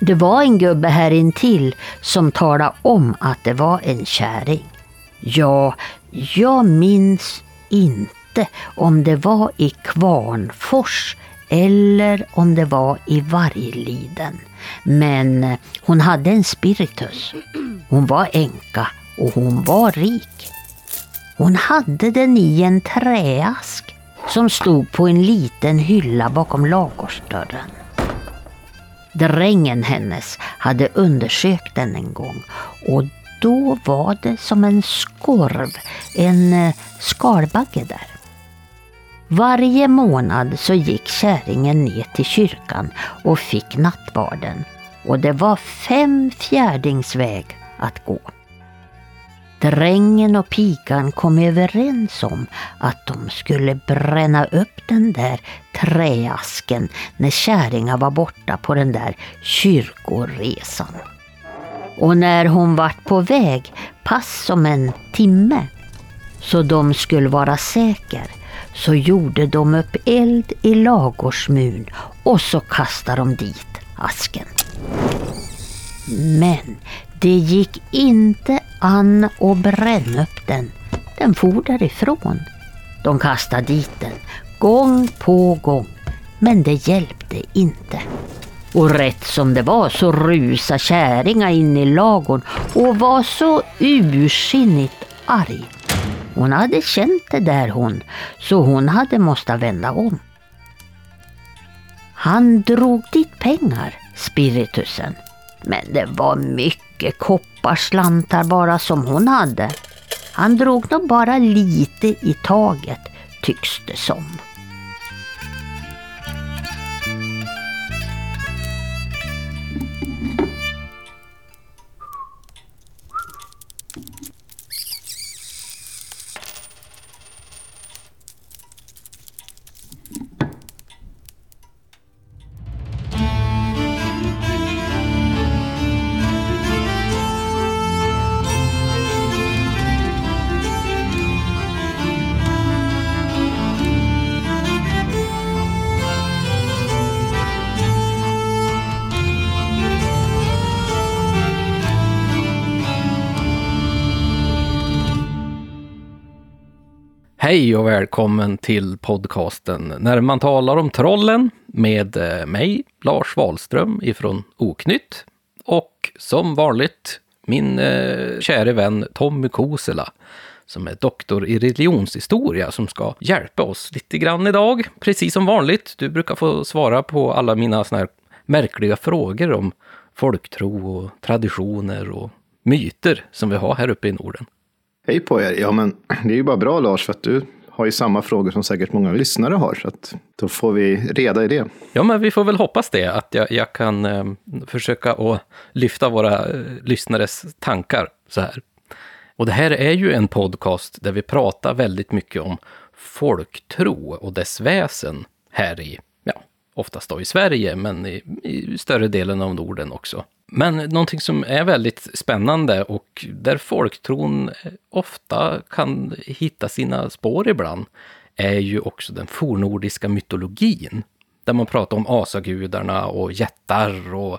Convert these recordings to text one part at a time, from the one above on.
Det var en gubbe här intill som talade om att det var en käring. Ja, jag minns inte om det var i Kvarnfors eller om det var i Vargliden. Men eh, hon hade en spiritus. Hon var änka och hon var rik. Hon hade den i en träask som stod på en liten hylla bakom lagårdsdörren. Drängen hennes hade undersökt den en gång och då var det som en skorv, en eh, skalbagge där. Varje månad så gick kärringen ner till kyrkan och fick nattvarden och det var fem fjärdingsväg att gå. Drängen och pikan kom överens om att de skulle bränna upp den där träasken när kärringen var borta på den där kyrkoresan. Och när hon vart på väg, pass som en timme, så de skulle vara säker, så gjorde de upp eld i lagårdsmun och så kastade de dit asken. Men det gick inte an att bränna upp den. Den for därifrån. De kastade dit den, gång på gång. Men det hjälpte inte. Och rätt som det var så rusade käringa in i lagorn och var så ursinnigt arg. Hon hade känt det där hon, så hon hade måste vända om. Han drog dit pengar, spiritusen. Men det var mycket mycket eh, kopparslantar bara som hon hade. Han drog nog bara lite i taget, tycks det som. Hej och välkommen till podcasten När man talar om trollen med eh, mig, Lars Wahlström ifrån Oknytt. Och som vanligt min eh, käre vän Tommy Kosela som är doktor i religionshistoria som ska hjälpa oss lite grann idag. Precis som vanligt. Du brukar få svara på alla mina såna här märkliga frågor om folktro och traditioner och myter som vi har här uppe i Norden. Hej på er! Ja, men det är ju bara bra Lars, för att du har ju samma frågor som säkert många lyssnare har. Så att då får vi reda i det. Ja, men vi får väl hoppas det, att jag, jag kan eh, försöka att lyfta våra eh, lyssnares tankar så här. Och det här är ju en podcast där vi pratar väldigt mycket om folktro och dess väsen här i, ja, oftast då i Sverige, men i, i större delen av Norden också. Men någonting som är väldigt spännande och där folktron ofta kan hitta sina spår ibland är ju också den fornordiska mytologin. Där man pratar om asagudarna och jättar och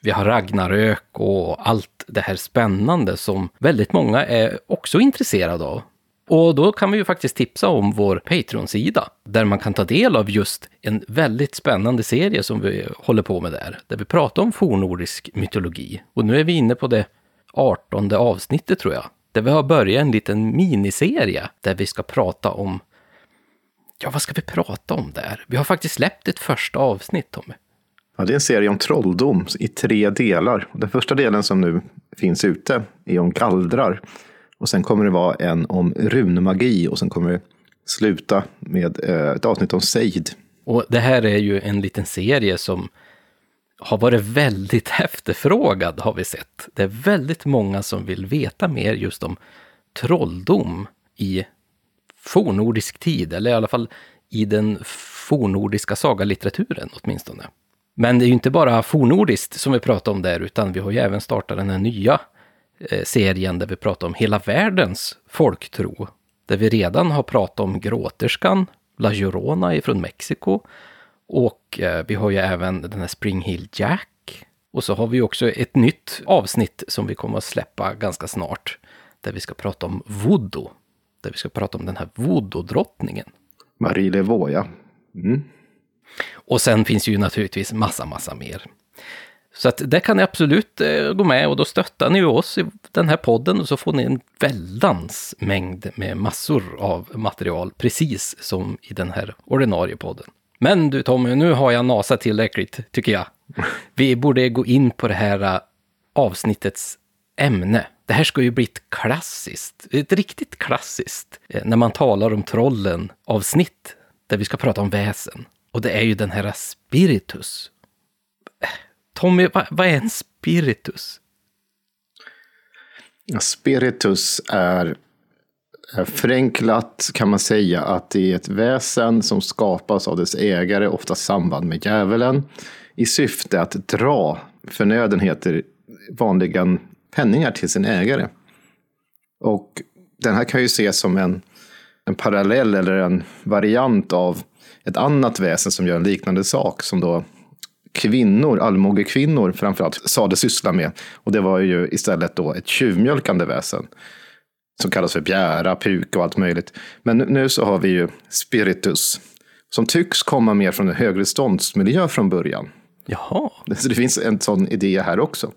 vi har Ragnarök och allt det här spännande som väldigt många är också intresserade av. Och då kan vi ju faktiskt tipsa om vår Patreon-sida, där man kan ta del av just en väldigt spännande serie som vi håller på med där, där vi pratar om fornordisk mytologi. Och nu är vi inne på det artonde avsnittet tror jag, där vi har börjat en liten miniserie där vi ska prata om Ja, vad ska vi prata om där? Vi har faktiskt släppt ett första avsnitt, Tommy. Ja, det är en serie om trolldom i tre delar. Den första delen som nu finns ute är om gallrar. Och sen kommer det vara en om runmagi och sen kommer det sluta med eh, ett avsnitt om Seid. Och det här är ju en liten serie som har varit väldigt efterfrågad har vi sett. Det är väldigt många som vill veta mer just om trolldom i fornordisk tid, eller i alla fall i den fornordiska sagalitteraturen åtminstone. Men det är ju inte bara fornordiskt som vi pratar om där, utan vi har ju även startat den här nya serien där vi pratar om hela världens folktro. Där vi redan har pratat om gråterskan, La Llorona ifrån Mexiko. Och eh, vi har ju även den här Spring Hill Jack. Och så har vi också ett nytt avsnitt som vi kommer att släppa ganska snart. Där vi ska prata om voodoo. Där vi ska prata om den här voodoo-drottningen. Marie Leveau, ja. Mm. Och sen finns ju naturligtvis massa, massa mer. Så att det kan ni absolut eh, gå med och då stöttar ni oss i den här podden och så får ni en väldans mängd med massor av material, precis som i den här ordinarie podden. Men du Tommy, nu har jag nasat tillräckligt, tycker jag. Vi borde gå in på det här eh, avsnittets ämne. Det här ska ju bli ett klassiskt, ett riktigt klassiskt, eh, när man talar om trollen avsnitt, där vi ska prata om väsen. Och det är ju den här spiritus. Tommy, vad, vad är en spiritus? Spiritus är är förenklat kan man säga att det är ett väsen som skapas av dess ägare, ofta samband med djävulen, i syfte att dra förnödenheter, vanligen penningar till sin ägare. Och den här kan ju ses som en, en parallell eller en variant av ett annat väsen som gör en liknande sak, som då kvinnor, allmogekvinnor framförallt, sade syssla med. Och det var ju istället då ett tjuvmjölkande väsen. Som kallas för bjära, puka och allt möjligt. Men nu så har vi ju spiritus. Som tycks komma mer från en högre ståndsmiljö från början. Jaha. Så det finns en sån idé här också.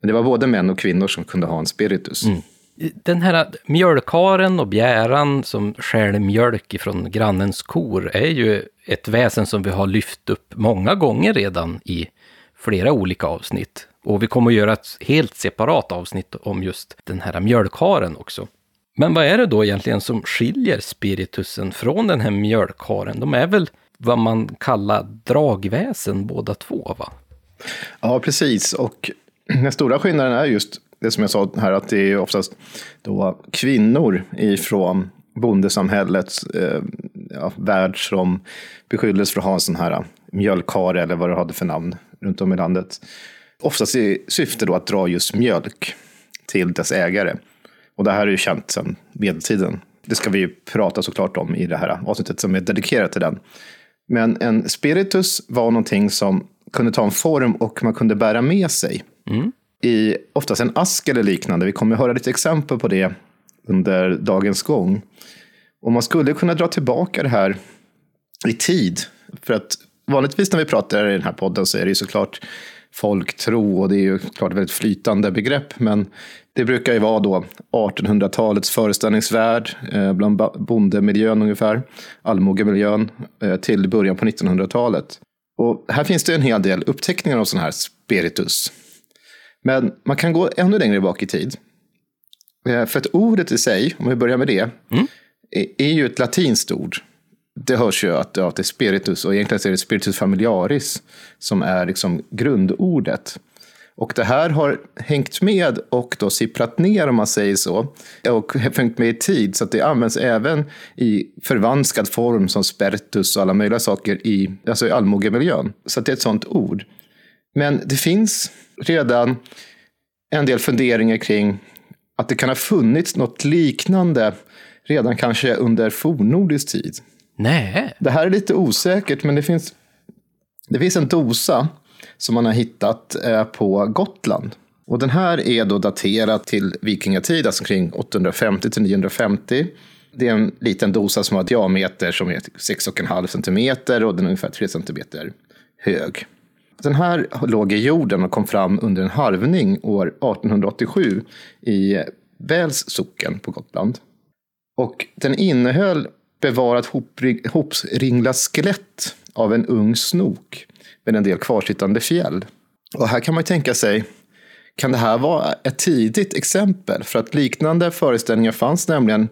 Men det var både män och kvinnor som kunde ha en spiritus. Mm. Den här mjölkaren och bjäran som stjäl mjölk ifrån grannens kor är ju ett väsen som vi har lyft upp många gånger redan i flera olika avsnitt. Och vi kommer att göra ett helt separat avsnitt om just den här mjölkharen också. Men vad är det då egentligen som skiljer spiritusen från den här mjölkharen? De är väl vad man kallar dragväsen båda två, va? Ja, precis. Och den stora skillnaden är just det som jag sa här, att det är oftast då kvinnor ifrån bondesamhällets eh, ja, värld som beskylldes för att ha en sån här eh, mjölkkar eller vad det hade för namn runt om i landet. Oftast i syfte då att dra just mjölk till dess ägare. Och det här är ju känt sedan medeltiden. Det ska vi ju prata såklart om i det här avsnittet som är dedikerat till den. Men en spiritus var någonting som kunde ta en form och man kunde bära med sig. Mm. I oftast en ask eller liknande. Vi kommer att höra lite exempel på det under dagens gång. Och man skulle kunna dra tillbaka det här i tid. För att vanligtvis när vi pratar i den här podden så är det ju såklart folktro och det är ju klart ett väldigt flytande begrepp. Men det brukar ju vara då 1800-talets föreställningsvärld eh, bland bondemiljön ungefär, allmogemiljön eh, till början på 1900-talet. Och här finns det en hel del uppteckningar av sådana här spiritus. Men man kan gå ännu längre bak i tid. Eh, för att ordet i sig, om vi börjar med det, mm. är ju ett latinskt ord det hörs ju att, ja, det är spiritus och egentligen är det spiritus familiaris som är liksom grundordet. Och det här har hängt med och då sipprat ner om man säger så. Och hängt med i tid så att det används även i förvanskad form som spertus och alla möjliga saker i, alltså i allmogemiljön. Så det är ett sånt ord. Men det finns redan en del funderingar kring att det kan ha funnits något liknande redan kanske under fornnordisk tid. Nej. Det här är lite osäkert, men det finns, det finns en dosa som man har hittat eh, på Gotland. Och den här är då daterad till vikingatid, alltså kring 850 till 950. Det är en liten dosa som har diameter som är 6,5 centimeter och den är ungefär 3 centimeter hög. Den här låg i jorden och kom fram under en harvning år 1887 i Väls socken på Gotland. Och den innehöll bevarat hopringlat skelett av en ung snok med en del kvarsittande fjäll. Och här kan man tänka sig, kan det här vara ett tidigt exempel? För att liknande föreställningar fanns nämligen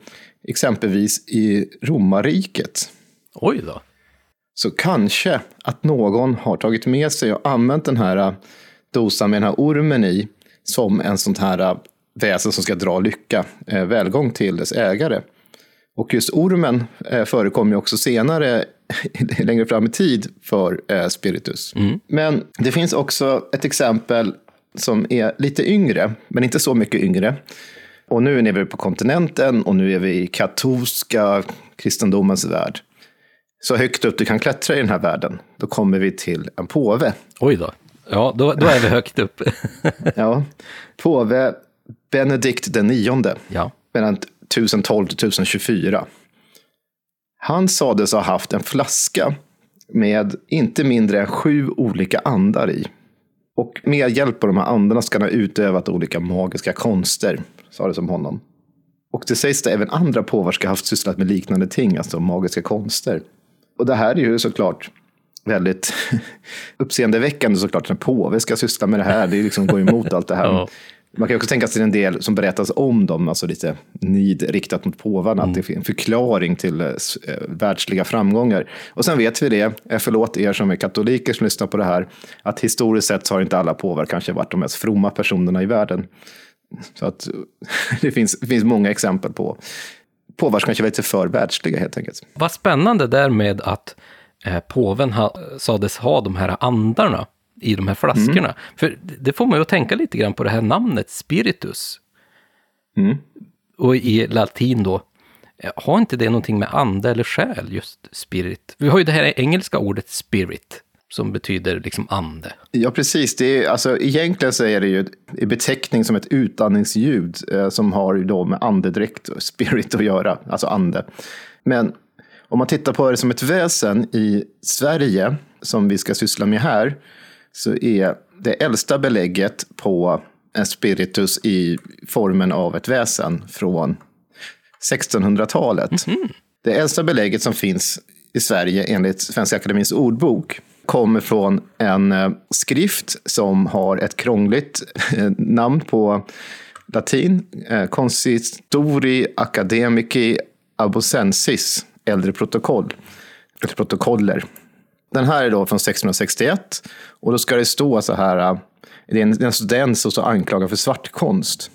exempelvis i romarriket. Oj då. Så kanske att någon har tagit med sig och använt den här dosan med den här ormen i som en sån här väsen som ska dra lycka, eh, välgång till dess ägare. Och just ormen förekommer också senare, längre fram i tid, för spiritus. Mm. Men det finns också ett exempel som är lite yngre, men inte så mycket yngre. Och nu är vi på kontinenten och nu är vi i katolska kristendomens värld. Så högt upp du kan klättra i den här världen, då kommer vi till en påve. Oj då. Ja, då, då är vi högt upp. Ja. Påve Benedikt den nionde, ja. mellan 1012 till 1024. Han sades ha haft en flaska med inte mindre än sju olika andar i. Och med hjälp av de här andarna ska han ha utövat olika magiska konster, sa det som honom. Och det sägs att även andra påvar ska ha haft sysslat med liknande ting, alltså magiska konster. Och det här är ju såklart väldigt uppseendeväckande såklart när påve ska syssla med det här. Det liksom går emot allt det här. Ja. Man kan också tänka sig en del som berättas om dem, alltså lite nid riktat mot påvarna, Mm. att det är en förklaring till eh, eh, världsliga framgångar. Och sen vet vi det, eh, förlåt er som är katoliker som lyssnar på det här, att historiskt sett så har inte alla påvar kanske varit de mest fromma personerna i världen. Så att det finns, det finns många exempel på påvar som kanske var lite för världsliga helt enkelt. Vad spännande där med att eh, påven ha, sades ha de här andarna i de här flaskorna. För det får man ju att tänka lite grann på det här namnet, spiritus. Mm. Och i latin då, eh, har inte det någonting med ande eller själ, just spirit? Vi har ju det här engelska ordet spirit, som betyder liksom ande. Ja, precis. Det är, alltså, egentligen så är det ju i beteckning som ett utandningsljud eh, som har ju då med andedräkt och spirit att göra, alltså ande. Men om man tittar på det som ett väsen i Sverige, som vi ska syssla med här, så är det äldsta belägget på en spiritus i formen av ett väsen från 1600-talet. Det äldsta belägget som finns i Sverige enligt Svenska Akademins ordbok kommer från en eh, skrift som har ett krångligt eh, namn på latin. Eh, Consistori Academici Abosensis, äldre protokoll. Eller protokoller. Den här är då från 1661 och då ska det stå så här. Det är en student som står anklagad för svartkonst.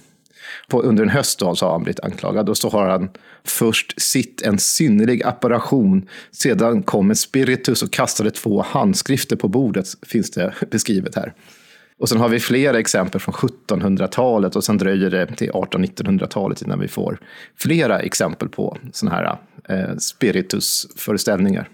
På, under en höst då så har han blivit anklagad och så har han först sitt en synnerlig apparation. Sedan kom en spiritus och kastade två handskrifter på bordet, finns det beskrivet här. Och sen har vi flera exempel från 1700-talet och sen dröjer det till 1800-1900-talet innan vi får flera exempel på sådana här eh, spiritusföreställningar.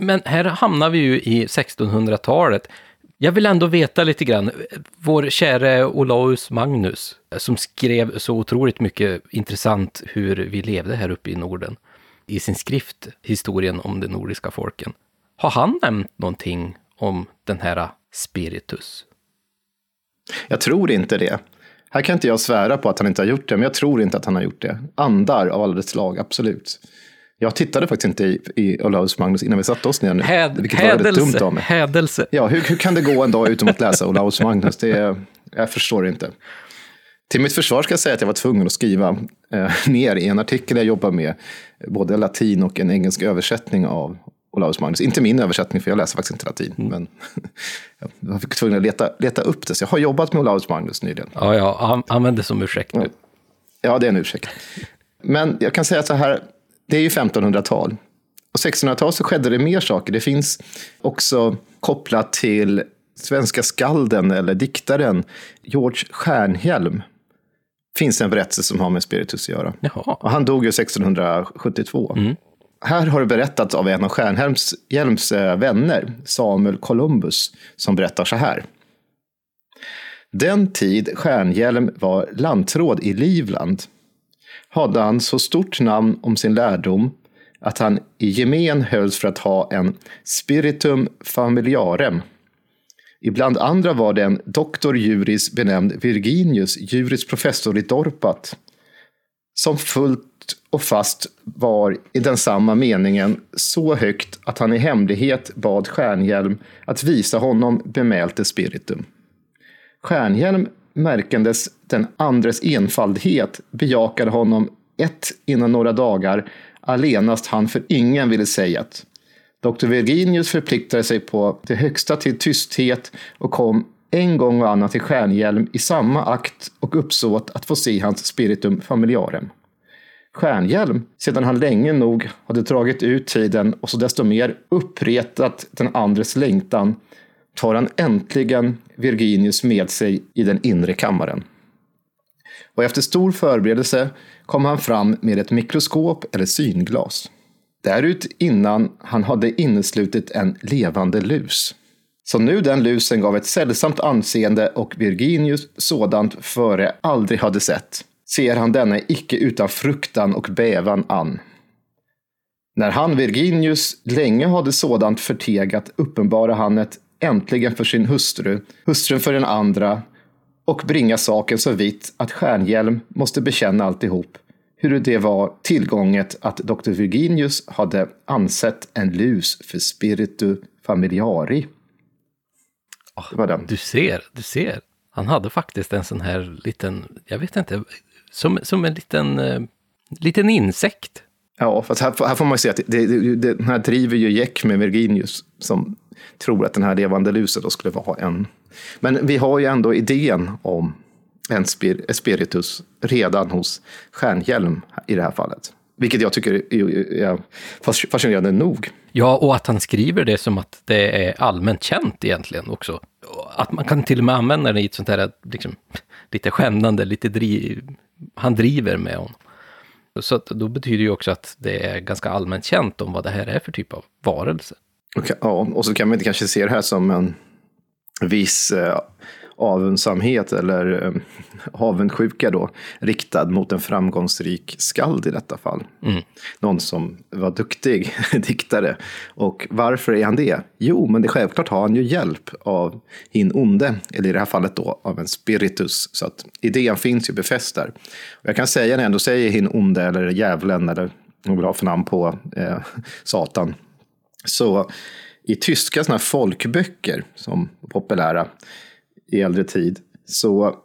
Men här hamnar vi ju i 1600-talet. Jag vill ändå veta lite grann, vår käre Olaus Magnus, som skrev så otroligt mycket intressant hur vi levde här uppe i Norden, i sin skrift Historien om de nordiska folken. Har han nämnt någonting om den här spiritus? Jag tror inte det. Här kan inte jag svära på att han inte har gjort det, men jag tror inte att han har gjort det. Andar av alla slag, absolut. Jag tittade faktiskt inte i, i Olaus Magnus innan vi satte oss ner nu. Häd, vilket var väldigt dumt hädelse, av mig. hädelse. Ja, hur, hur kan det gå en dag utan att läsa Olaus Magnus? Det, jag förstår inte. Till mitt försvar ska jag säga att jag var tvungen att skriva eh, ner i en artikel jag jobbar med både latin och en engelsk översättning av Olaus Magnus. Inte min översättning, för jag läser faktiskt inte latin. Men jag var tvungen att leta, leta upp det. Så jag har jobbat med Olaus Magnus nyligen. Ja, ja, an- använd det som ursäkt nu. Ja, det är en ursäkt. Men jag kan säga så här, det är ju 1500-tal. Och 1600-tal så skedde det mer saker. Det finns också kopplat till svenska skalden eller diktaren George Stjärnhielm. Finns en berättelse som har med spiritus att göra. Jaha. Och han dog ju 1672. Här har det berättats av en av Stjärnhielms Hjelms, eh, vänner, Samuel Columbus, som berättar så här. Den tid Stjärnhielm var lantråd i Livland hade han så stort namn om sin lärdom att han i gemen hölls för att ha en spiritum familiarem. Ibland andra var det en doktor juris benämnd Virginius, juris professor i Dorpat, som fullt och fast var i den samma meningen så högt att han i hemlighet bad Stjärnhjälm att visa honom bemälte spiritum. Stjärnhjälm, märkandes den andres enfaldhet, bejakade honom ett innan några dagar, allenast han för ingen ville sägat. Dr. Virginius förpliktade sig på det högsta till tysthet och kom en gång och annan till Stjärnhjälm i samma akt och uppsåt att få se hans spiritum familiarem. Stjärnhjälm, sedan han länge nog hade dragit ut tiden och så desto mer uppretat den andres längtan, tar han äntligen Virginius med sig i den inre kammaren. Och efter stor förberedelse kom han fram med ett mikroskop eller synglas. Därut innan han hade inneslutit en levande lus. Så nu den lusen gav ett sällsamt anseende och Virginius sådant före aldrig hade sett, ser han denne icke utan fruktan och bävan an. När han, Virginius, länge hade sådant förtegat uppenbara han ett äntligen för sin hustru, hustrun för den andra och bringa saken så vitt att Stjärnhjälm måste bekänna alltihop, hur det var tillgånget att Dr. Virginius hade ansett en lus för spiritu familiari. Det var den. Du ser, du ser. Han hade faktiskt en sån här liten, jag vet inte, som, som en liten, uh, liten insekt. Ja, fast här, här får man se att det, det, det, den här driver ju Jack med Virginius som tror att den här levande lusen då skulle vara en. Men vi har ju ändå idén om en spiritus redan hos Stjärnhjälm i det här fallet. Vilket jag tycker är fascinerande nog. Ja, och att han skriver det som att det är allmänt känt egentligen också. Att man kan till och med använda det i ett sånt här liksom, lite skämnande, lite driv, han driver med honom. Så då betyder det ju också att det är ganska allmänt känt om vad det här är för typ av varelse. Okay, ja, och så kan man inte kanske se det här som en viss eh, avundsamhet eller eh, avundsjuka då, riktad mot en framgångsrik skald i detta fall. Mm. Någon som var duktig diktare. Och varför är han det? Jo, men det självklart har han ju hjälp av hin onde, eller i det här fallet då av en spiritus. Så att idén finns ju befäst där. Och jag kan säga när jag ändå säger hin onde eller djävulen eller vad vill ha för namn på eh, Satan. Så i tyska såna folkböcker som var populära i äldre tid så,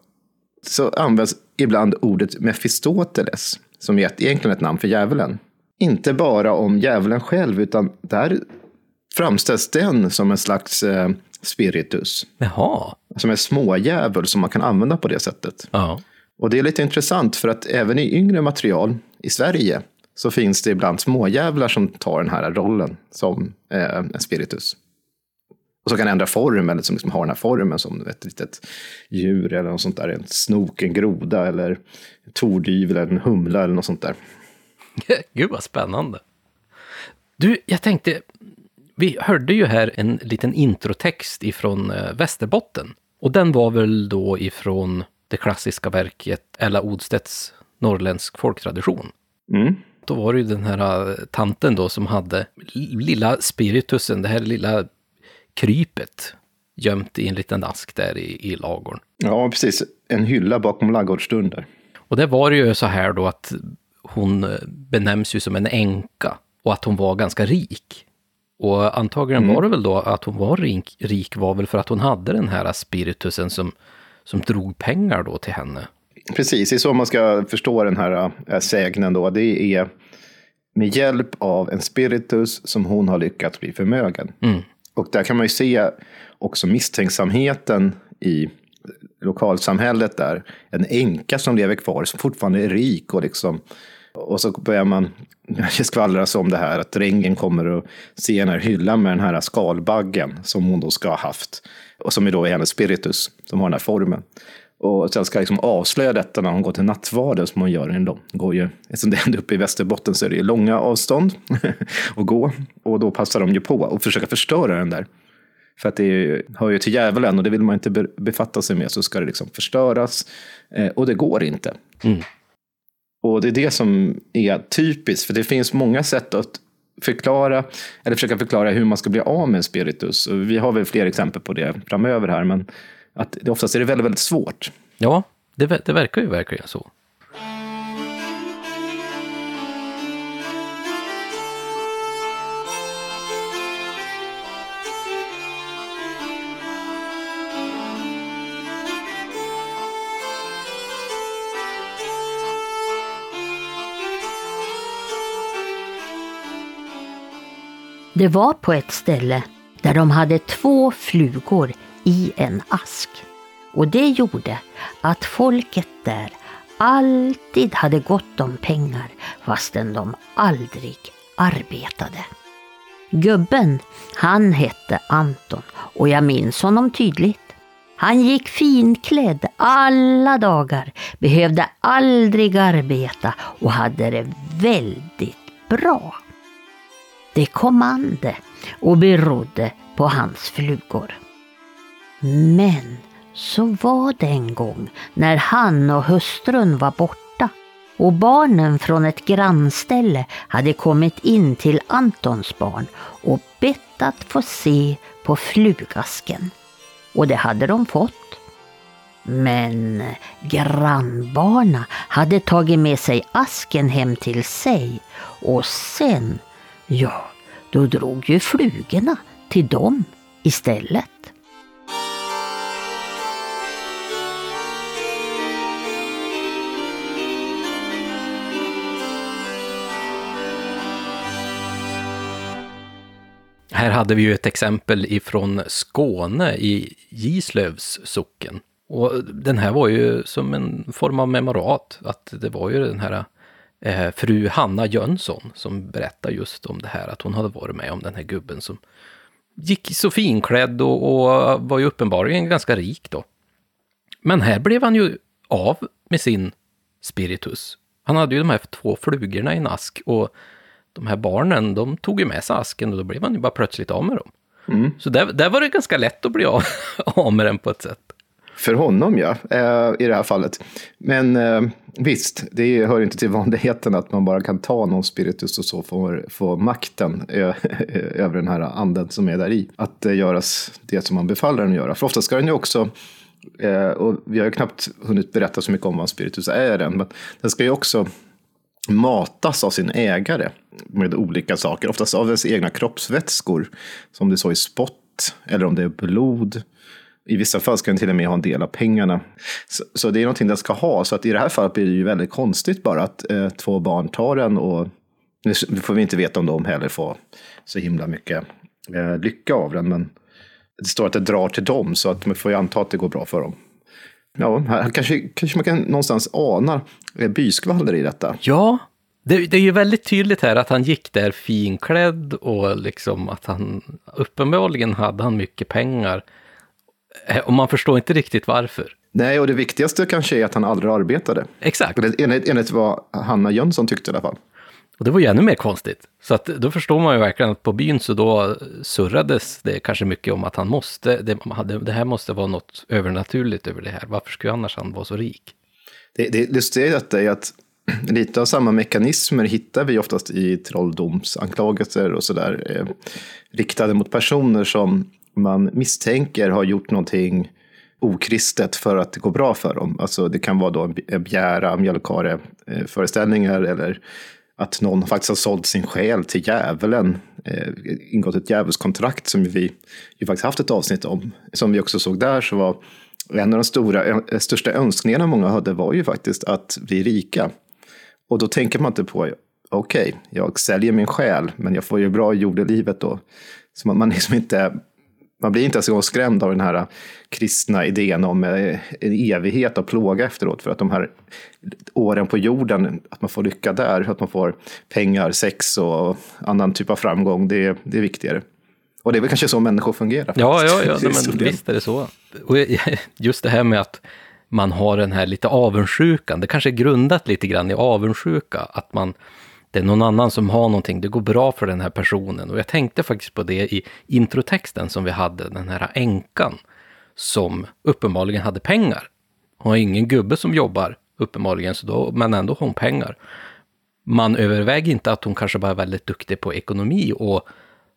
så används ibland ordet Mefistoteles som är egentligen ett namn för djävulen. Inte bara om djävulen själv, utan där framställs den som en slags eh, spiritus. Jaha. Som en smådjävul som man kan använda på det sättet. Ja. Och det är lite intressant för att även i yngre material i Sverige så finns det ibland smådjävlar som tar den här rollen som eh, en spiritus. Och så kan ändra form, eller som liksom har den här formen som ett litet djur eller något sånt där. En snok, en groda eller en tordyvel eller en humla eller något sånt där. Gud vad spännande. Du, jag tänkte, vi hörde ju här en liten introtext ifrån eh, Västerbotten. Och den var väl då ifrån det klassiska verket Ella Odstedts norrländsk folktradition. Mm. Då var det ju den här eh, tanten då som hade lilla spiritusen, det här lilla krypet gömt i en liten ask där i, i lagorn. Ja, precis. En hylla bakom ladugårdsdörren där. Och det var ju så här då att hon eh, benämns ju som en änka och att hon var ganska rik. Och antagligen mm. var det väl då att hon var rik, rik var väl för att hon hade den här spiritusen som, som drog pengar då till henne. Precis, det är så man ska förstå den här äh, sägnen då. Det är med hjälp av en spiritus som hon har lyckats bli förmögen. Mm. Och där kan man ju se också misstänksamheten i lokalsamhället där. En änka som lever kvar, som fortfarande är rik och liksom och så börjar man skvallras om det här att drängen kommer och se den här hyllan med den här skalbaggen som hon då ska ha haft. Och som är då är hennes spiritus, som har den här formen. Och sen ska liksom avslöja detta när hon går till nattvarden som hon gör. En lång, går ju, eftersom det är uppe i Västerbotten så är det långa avstånd att gå. Och då passar de ju på att försöka förstöra den där. För att det hör ju till djävulen och det vill man inte befatta sig med. Så ska det liksom förstöras. Eh, och det går inte. Mm. Och det är det som är typiskt. För det finns många sätt att förklara, eller försöka förklara hur man ska bli av med spiritus. Och vi har väl fler exempel på det framöver här. Men att det oftast är det väldigt, väldigt svårt. Ja, det, det verkar ju verkligen så. Det var på ett ställe där de hade två flugor i en ask. Och det gjorde att folket där alltid hade gott om pengar fastän de aldrig arbetade. Gubben, han hette Anton och jag minns honom tydligt. Han gick finklädd alla dagar, behövde aldrig arbeta och hade det väldigt bra. Det kom ande och berodde på hans flugor. Men så var det en gång när han och hustrun var borta och barnen från ett grannställe hade kommit in till Antons barn och bett att få se på flugasken. Och det hade de fått. Men grannbarna hade tagit med sig asken hem till sig och sen, ja, då drog ju flugorna till dem istället. Här hade vi ju ett exempel ifrån Skåne i Gislövs socken. Och den här var ju som en form av memorat, att det var ju den här eh, fru Hanna Jönsson som berättar just om det här, att hon hade varit med om den här gubben som gick så finklädd och, och var ju uppenbarligen ganska rik då. Men här blev han ju av med sin spiritus. Han hade ju de här två flugorna i en ask och de här barnen, de tog ju med sig asken och då blev man ju bara plötsligt av med dem. Mm. Så där, där var det ganska lätt att bli av, av med den på ett sätt. För honom ja, eh, i det här fallet. Men eh, visst, det hör inte till vanligheten att man bara kan ta någon spiritus och så får få makten över den här anden som är där i. Att eh, göra det som man befaller den att göra. För ofta ska den ju också och vi har ju knappt hunnit berätta så mycket om vad spiritus är än, men den ska ju också matas av sin ägare med olika saker, oftast av ens egna kroppsvätskor, som det så i spott eller om det är blod. I vissa fall ska den till och med ha en del av pengarna. Så, så det är någonting den ska ha. Så att i det här fallet blir det ju väldigt konstigt bara att eh, två barn tar den och nu får vi inte veta om de heller får så himla mycket eh, lycka av den. Men det står att det drar till dem så att man får ju anta att det går bra för dem. Ja, här kanske, kanske man kan någonstans ana byskvaller i detta. Ja, det, det, är ju väldigt tydligt här att han gick där finklädd och liksom att han uppenbarligen hade han mycket pengar. Eh, och man förstår inte riktigt varför. Nej, och det viktigaste kanske är att han aldrig arbetade. Exakt. Enligt, enligt vad Hanna Jönsson tyckte i alla fall. Och det var ju ännu mer konstigt. Så att då förstår man ju verkligen att på byn så då surrades det kanske mycket om att han måste, det, det här måste vara något övernaturligt över det här. Varför skulle annars han vara så rik? Det, det lustiga i detta är att lite av samma mekanismer hittar vi oftast i trolldomsanklagelser och sådär. Eh, riktade mot personer som man misstänker har gjort någonting okristet för att det går bra för dem. Alltså det kan vara då en bjära, mjölkare eh, föreställningar eller att någon faktiskt har sålt sin själ till djävulen, eh, ingått ett djävulskontrakt som vi ju faktiskt haft ett avsnitt om. Som vi också såg där så var en av de stora, eh, största önskningarna många hade var ju faktiskt att bli rika. Och då tänker man inte på, okej, okay, jag säljer min själ, men jag får ju bra jordelivet då. Så man, man liksom inte man blir inte ens skrämd av den här kristna idén om eh, en evighet av plåga efteråt. För att de här åren på jorden, att man får lycka där, att man får pengar, sex och annan typ av framgång, det, det är viktigare. Och det är väl kanske så människor fungerar. Ja, ja, ja men visst är det så. Och just det här med att man har den här lite avundsjukan, det kanske är grundat lite grann i avundsjuka, att man det är någon annan som har någonting, det går bra för den här personen. Och jag tänkte faktiskt på det i introtexten som vi hade, den här änkan som uppenbarligen hade pengar. Hon har ingen gubbe som jobbar, uppenbarligen, så då, men ändå har hon pengar. Man överväger inte att hon kanske bara är väldigt duktig på ekonomi och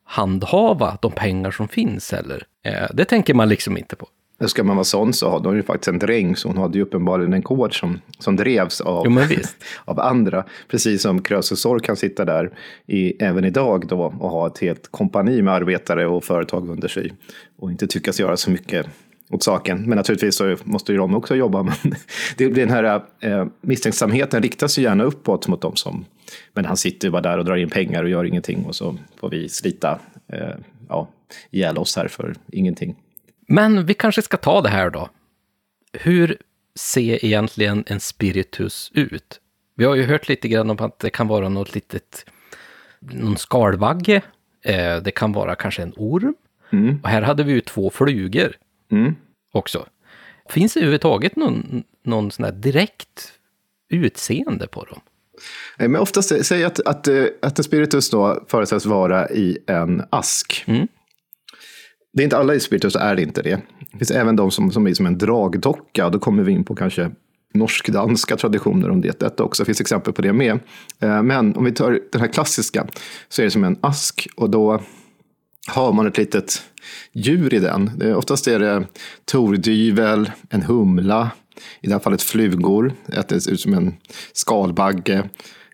handhava de pengar som finns heller. Eh, det tänker man liksom inte på. Ska man vara sån så hade hon ju faktiskt en dräng, så hon hade ju uppenbarligen en kod som, som drevs av, jo, av andra. Precis som Krösusor kan sitta där i, även idag då och ha ett helt kompani med arbetare och företag under sig och inte tyckas göra så mycket åt saken. Men naturligtvis så måste ju de också jobba. Men det blir den här eh, misstänksamheten riktas ju gärna uppåt mot dem som, men han sitter ju bara där och drar in pengar och gör ingenting och så får vi slita eh, ja, ihjäl oss här för ingenting. Men vi kanske ska ta det här då. Hur ser egentligen en spiritus ut? Vi har ju hört lite grann om att det kan vara något litet, någon skalbagge Eh, det kan vara kanske en orm. Mm. Och här hade vi ju två flugor Mm. också. Finns det överhuvudtaget någon, någon sån här direkt utseende på dem? Men oftast säg att, att, eh, att en spiritus då förutsätts vara i en ask. Mm. Det är inte alla i spiritus är det inte det. Det finns även de som, som är som en dragdocka. Då kommer vi in på kanske norsk-danska traditioner om det. Detta också Det finns exempel på det med. Eh, men om vi tar den här klassiska så är det som en ask. Och då har man ett litet djur i den. Oftast är det tordyvel, en humla, i det här fallet flugor, det ser ut som en skalbagge,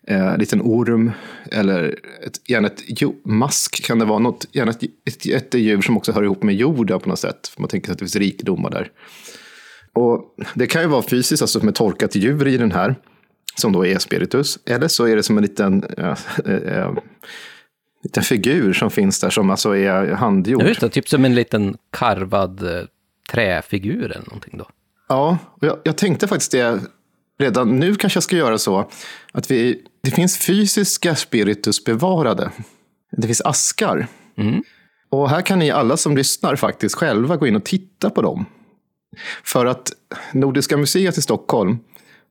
eh, en liten orm eller ett, gärna ett mask kan det vara, något, gärna ett, ett, ett djur som också hör ihop med jorden på något sätt. För man tänker sig att det finns rikedomar där. Och det kan ju vara fysiskt, alltså som ett torkat djur i den här, som då är spiritus. Eller så är det som en liten, äh, äh, liten figur som finns där som alltså är handgjord. Ja, just det, typ som en liten karvad träfigur eller någonting då. Ja, jag, jag tänkte faktiskt det redan nu kanske jag ska göra så att vi, det finns fysiska spiritus bevarade. Det finns askar. Och här kan ni alla som lyssnar faktiskt själva gå in och titta på dem. För att Nordiska museet i Stockholm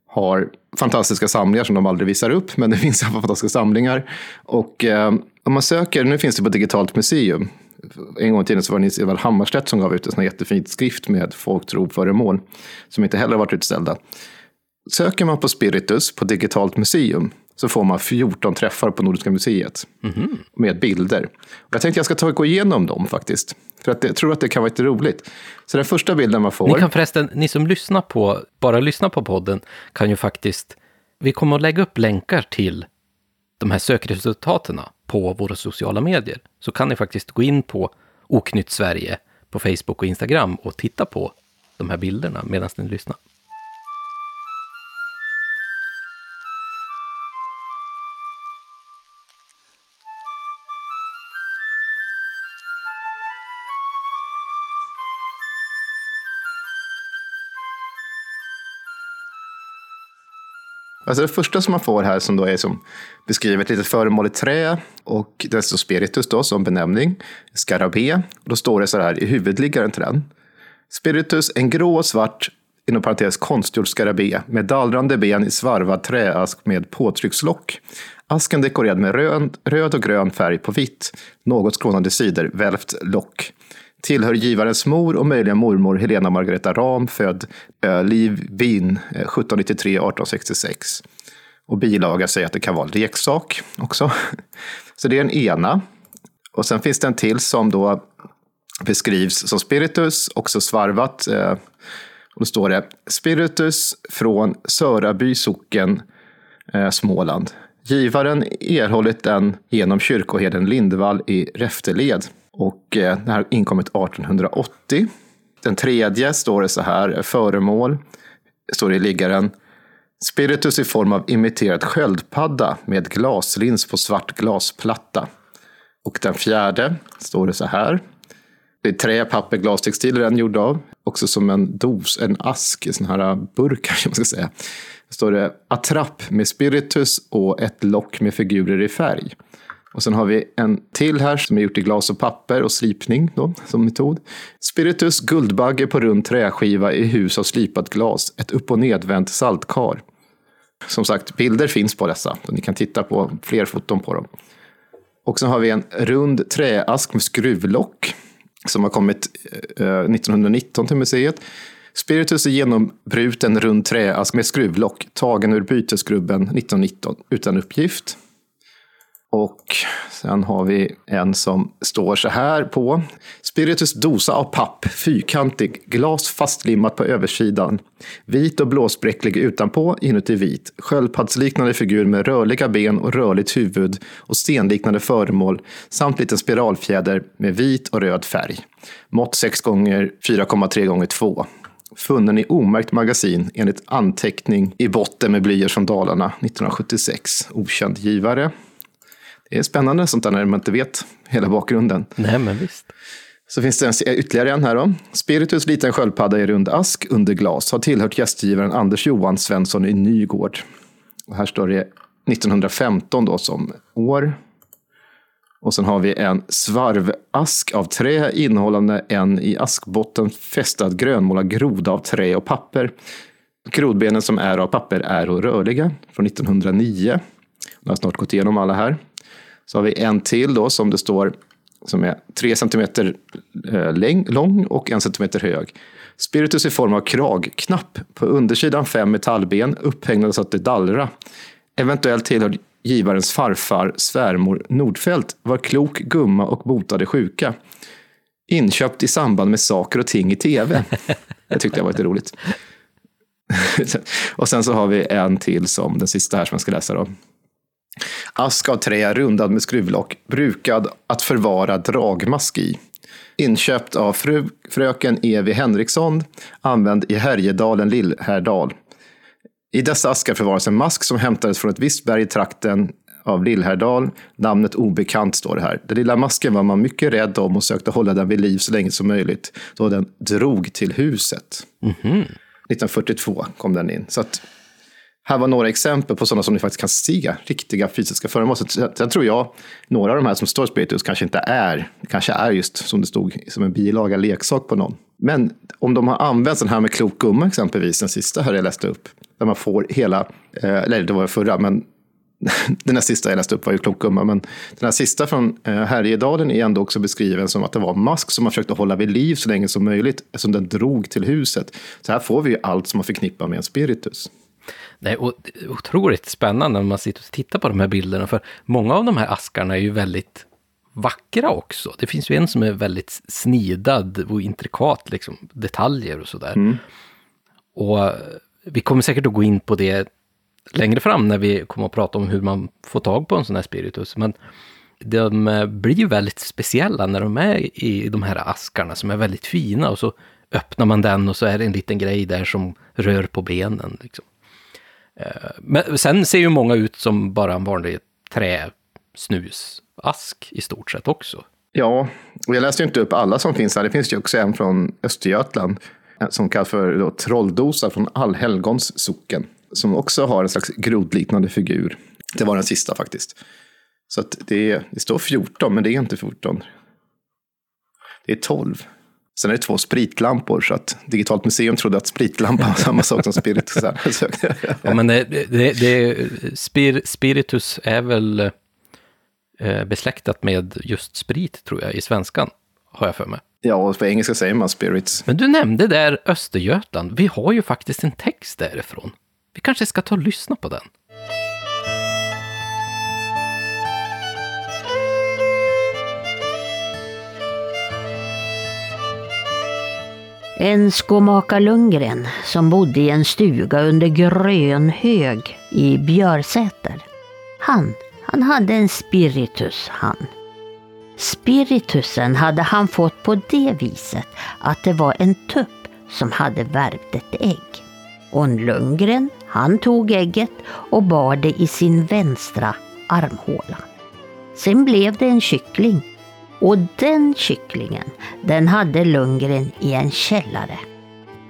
har fantastiska samlingar som de aldrig visar upp, men det finns fantastiska samlingar. Och eh, om man söker, nu finns det på Digitalt museum. En gång i tiden så var det Nils Edvard Hammarstedt som gav ut en sån jättefint skrift med folktropföremål som inte heller varit utställda. Söker man på Spiritus på Digitalt museum så får man 14 träffar på Nordiska museet med bilder. Och jag tänkte jag ska ta och gå igenom dem faktiskt. För att jag tror att det kan vara lite roligt. Så den första bilden man får. Ni kan förresten, ni som lyssnar på, bara lyssnar på podden, kan ju faktiskt, vi kommer att lägga upp länkar till de här sökresultaten på våra sociala medier. Så kan ni faktiskt gå in på Oknytt Sverige på Facebook och Instagram och titta på de här bilderna medan ni lyssnar. Alltså det första som man får här som då är som beskrivet ett litet föremål i trä och det står spiritus då som benämning. Skarabé. Då står det så här i huvudliggaren till den. Spiritus, en grå och svart, inom parentes konstgjord skarabé med dallrande ben i svarvad träask med påtryckslock. Asken dekorerad med röd, röd och grön färg på vitt, något skrånande sidor, välvt lock. Tillhör givarens mor och möjligen mormor Helena Margareta Ram, född eh, Liv Wien eh, 1793-1866. Och bilaga säger att det kan vara en leksak också. Så det är den ena. Och sen finns det en till som då beskrivs som spiritus, också svarvat. eh, Och då står det spiritus från Söraby socken, eh, Småland. Givaren erhållit den genom kyrkoherden Lindvall i Räfteled. Och eh, den har inkommit 1880. Den tredje står det så här, eh, föremål, står det i liggaren. Spiritus i form av imiterad sköldpadda med glaslins på svart glasplatta. Och den fjärde står det så här. Det är trä, papper, glastextil textil den gjord av. Också som en dos, en ask, en sån här eh, burk kanske man ska säga. Står det attrapp med spiritus och ett lock med figurer i färg. Och sen har vi en till här som är gjort i glas och papper och slipning då, som metod. Spiritus guldbagge på rund träskiva i hus av slipat glas. Ett upp och nedvänt saltkar. Som sagt, bilder finns på dessa. Ni kan titta på fler foton på dem. Och sen har vi en rund träask med skruvlock som har kommit eh, eh, 1919 till museet. Spiritus är genombruten rund träask med skruvlock tagen ur bytesgrubben 1919 utan uppgift. Och sen har vi en som står så här på. Spiritus dosa av papp, fyrkantig, glas fastlimmat på översidan. Vit och blåspräcklig utanpå, inuti vit. Sköldpaddsliknande figur med rörliga ben och rörligt huvud och stenliknande föremål samt liten spiralfjäder med vit och röd färg. Mått 6 gånger 4,3 gånger 2 funnen i omärkt magasin enligt anteckning i botten med blyer från Dalarna 1976. Okänd givare. Det är spännande sånt där när man inte vet hela bakgrunden. Nej, men visst. Så finns det en, ytterligare en här då. Spiritus liten sköldpadda i rund ask under glas har tillhört gästgivaren Anders Johan Svensson i Nygård. Och här står det 1915 då som år. Och sen har vi en svarvask av trä innehållande en i askbotten fästad grönmålad groda av trä och papper. Grodbenen som är av papper är och rörliga från 1909. Jag har snart gått igenom alla här. Så har vi en till då som det står som är 3 cm eh, lång och 1 cm hög. Spiritus i form av kragknapp. På undersidan fem metallben upphängda så att det dallra. Eventuellt tillhör givarens farfar, svärmor Nordfält, var klok gumma och botade sjuka. Inköpt i samband med saker och ting i tv. Det tyckte jag var lite roligt. och sen så har vi en till som den sista här som jag ska läsa då. Ask av trä rundad med skruvlock, brukad att förvara dragmask i. Inköpt av fru, fröken Evi Henriksson, använd i Härjedalen, Lillhärdal. I dessa askar förvaras en mask som hämtades från ett visst berg i trakten av Lillhärdal. Namnet obekant står det här. Den lilla masken var man mycket rädd om och sökte hålla den vid liv så länge som möjligt, då den drog till huset. Mm -hmm. 1942 kom den in. Så att här var några exempel på sådana som ni faktiskt kan se, riktiga fysiska föremål. Sen tror jag, några av de här som står Spiritus kanske inte är, kanske är just som det stod, som en bilaga leksak på någon. Men om de har använt den här med klok gumma exempelvis, den sista här jag läste upp, där man får hela, eh, eller det var förra, men den här sista jag läste upp var ju klok gumma, men den här sista från eh, Härjedalen är ändå också beskriven som att det var mask som man försökte hålla vid liv så länge som möjligt, eftersom den drog till huset. Så här får vi ju allt som man förknippar med en spiritus. Det är otroligt spännande när man sitter och tittar på de här bilderna, för många av de här askarna är ju väldigt vackra också. Det finns ju en som är väldigt snidad och intrikat, liksom, detaljer och sådär. Mm. Och vi kommer säkert att gå in på det längre fram när vi kommer att prata om hur man får tag på en sån här spiritus. Men de blir ju väldigt speciella när de är i de här askarna som är väldigt fina och så öppnar man den och så är det en liten grej där som rör på benen. Liksom. Eh, men sen ser ju många ut som bara en vanlig träsnusask i stort sett också. Ja, och jag läste ju inte upp alla som finns här. Det finns ju också en från Östergötland eh, som kallas för då, trolldosa från Allhelgons socken. Som också har en slags grodliknande figur. Det var den sista faktiskt. Så att det, det står 14, men det är inte 14. Det är 12. Sen är det två spritlampor, så att Digitalt museum trodde att spritlampa var samma sak som spiritus. ja, men det, det, det, spir, spiritus är väl eh, besläktat med just sprit, tror jag, i svenskan, har jag för mig. Ja, och på engelska säger man spirits. Men du nämnde där Östergötland. Vi har ju faktiskt en text därifrån. Vi kanske ska ta och lyssna på den. En skomaka Lundgren som bodde i en stuga under Grönhög i Björsäter. Han, han hade en spiritus han. Spiritusen hade han fått på det viset att det var en tupp som hade värvt ett ägg. Och Lundgren, han tog ägget och bar det i sin vänstra armhåla. Sen blev det en kyckling och den kycklingen, den hade Lundgren i en källare.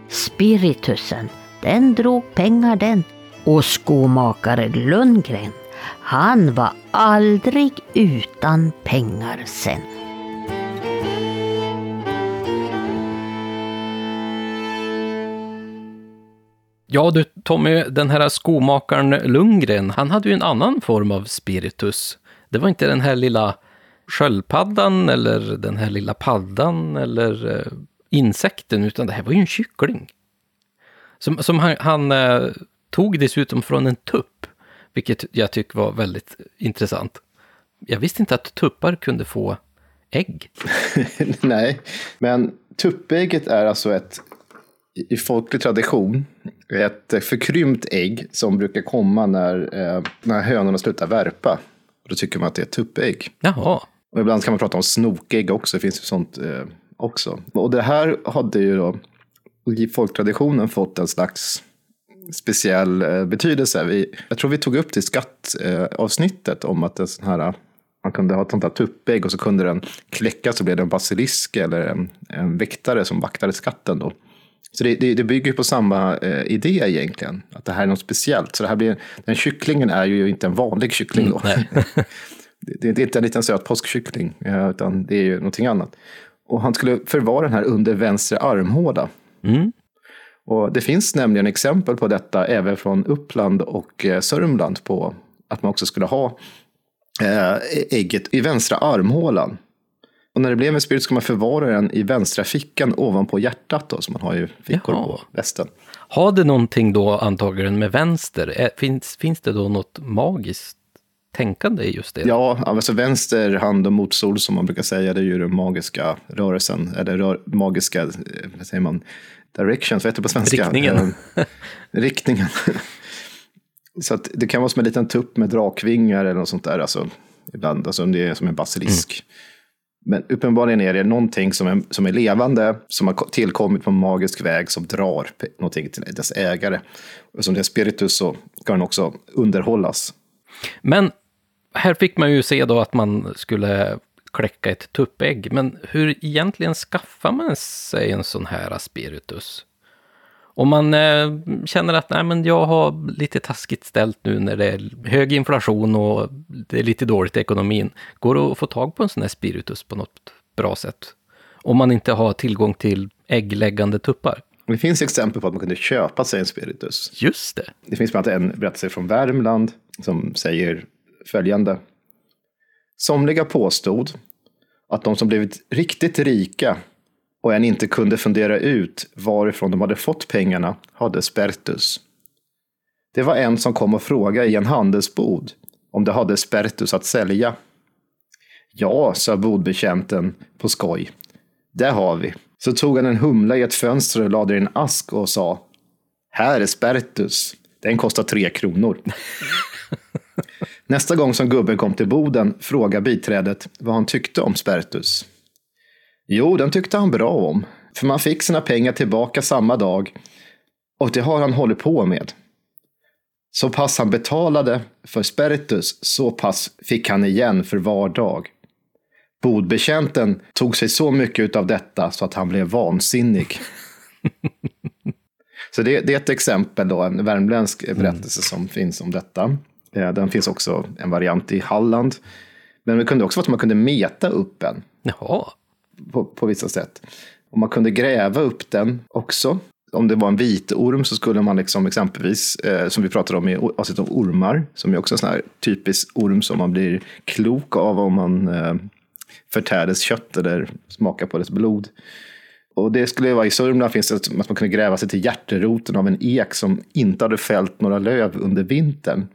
Spiritusen, den drog pengar den. Och skomakare Lundgren, han var aldrig utan pengar sen. Ja du Tommy, den här skomakaren Lundgren, han hade ju en annan form av spiritus. Det var inte den här lilla sköldpaddan eller den här lilla paddan eller eh, insekten, utan det här var ju en kyckling. Som, som han, han eh, tog dessutom från en tupp, vilket jag tycker var väldigt intressant. Jag visste inte att tuppar kunde få ägg. Nej, men tuppägget är alltså ett, i folklig tradition, ett förkrympt ägg som brukar komma när, eh, när hönorna slutar värpa. Då tycker man att det är ett tuppägg. Jaha. Och ibland kan man prata om snokägg också, det finns ju sånt eh, också. Och det här hade ju då i folktraditionen fått en slags speciell eh, betydelse. Vi, jag tror vi tog upp det i skattavsnittet eh, om att en sån här, man kunde ha ett sånt här tuppägg och så kunde den kläcka så blev det en basilisk eller en, en väktare som vaktade skatten då. Så det, det, det bygger på samma eh, idé egentligen, att det här är något speciellt. Så det här blir, den kycklingen är ju inte en vanlig kyckling då. Mm, det, det är inte en liten söt påskkyckling, eh, utan det är ju någonting annat. Och han skulle förvara den här under vänster armhåla. Mm. Och det finns nämligen exempel på detta även från Uppland och eh, Sörmland på att man också skulle ha eh, ägget i vänstra armhålan. Och när det blev en spirit ska man förvara den i vänstra fickan ovanpå hjärtat då, som man har ju fickor Jaha. på västen. Har det någonting då antagligen med vänster? Finns, finns det då något magiskt tänkande i just det? Ja, alltså vänster hand och motsol som man brukar säga, det är ju den magiska rörelsen, eller rör, magiska, eh, vad säger man, directions, vad heter det på svenska? Riktningen. Eh, riktningen. Så att det kan vara som en liten tupp med drakvingar eller något sånt där, alltså ibland, alltså om det är som en basilisk. Men uppenbarligen är det någonting som är, som är levande, som har tillkommit på magisk väg, som drar någonting till dess ägare. Och som det är spiritus så ska den också underhållas. Men här fick man ju se då att man skulle kläcka ett tuppägg. Men hur egentligen skaffar man sig en sån här spiritus? Om man eh, känner att nej, men jag har lite taskigt ställt nu när det är hög inflation och det är lite dåligt i ekonomin. Går det att få tag på en sån här spiritus på något bra sätt? Om man inte har tillgång till äggläggande tuppar. Det finns exempel på att man kunde köpa sig en spiritus. Just det. Det finns bland annat en berättelse från Värmland som säger följande. Somliga påstod att de som blivit riktigt rika och än inte kunde fundera ut varifrån de hade fått pengarna hade spertus. Det var en som kom och frågade i en handelsbod om de hade spertus att sälja. Ja, sa bodbetjänten på skoj. Det har vi. Så tog han en humla i ett fönster och lade i en ask och sa Här är spertus. Den kostar tre kronor. Nästa gång som gubben kom till boden frågade biträdet vad han tyckte om spertus. Jo, den tyckte han bra om. För man fick sina pengar tillbaka samma dag. Och det har han hållit på med. Så pass han betalade för spertus, så pass fick han igen för var dag. Bodbetjänten tog sig så mycket av detta så att han blev vansinnig. så det, det är ett exempel, då, en värmländsk berättelse som finns om detta. Eh, Den finns också en variant i Halland. Men det kunde också vara att man kunde meta upp den Jaha. på, på vissa sätt. Och man kunde gräva upp den också. Om det var en vitorm så skulle man liksom exempelvis, eh, som vi pratade om i avsnittet om ormar, som är också en sån här typisk orm som man blir klok av om man eh, förtär dess kött eller smakar på dess blod. Och det skulle vara i Sörmland finns det att man kunde gräva sig till hjärteroten av en ek som inte hade fällt några löv under vintern.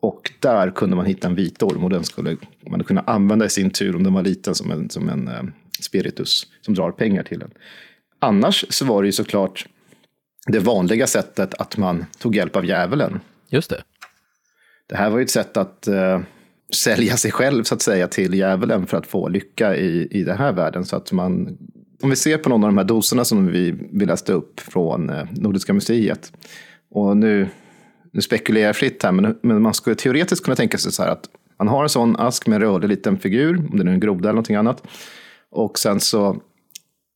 Och där kunde man hitta en vitorm och den skulle man kunna använda i sin tur om den var liten som en, som en eh, spiritus som drar pengar till en. Annars så var det ju såklart det vanliga sättet att man tog hjälp av djävulen. Just det. Det här var ju ett sätt att eh, sälja sig själv så att säga till djävulen för att få lycka i, i den här världen. Så att man, om vi ser på någon av de här doserna som vi, vi läste upp från eh, Nordiska museet. Och nu, nu spekulerar jag fritt här, men, men man skulle teoretiskt kunna tänka sig så här att man har en sån ask med en rörlig liten figur, om det nu är en groda eller någonting annat. Och sen så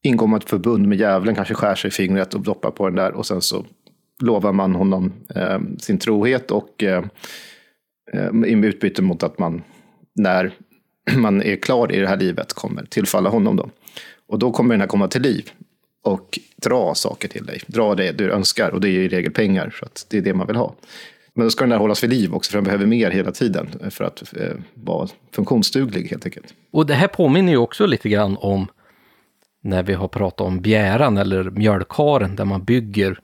ingår man ett förbund med djävulen, kanske skär sig i fingret och doppar på den där. Och sen så lovar man honom eh, sin trohet och eh, eh, i utbyte mot att man, när man är klar i det här livet, kommer tillfalla honom. Då. Och då kommer den här komma till liv och dra saker till dig. Dra det du önskar och det är i regel pengar, för att det är det man vill ha. Men då ska den där hållas vid liv också, för den behöver mer hela tiden för att eh, vara funktionsduglig helt enkelt. Och det här påminner ju också lite grann om när vi har pratat om bjäran eller mjölkharen där man bygger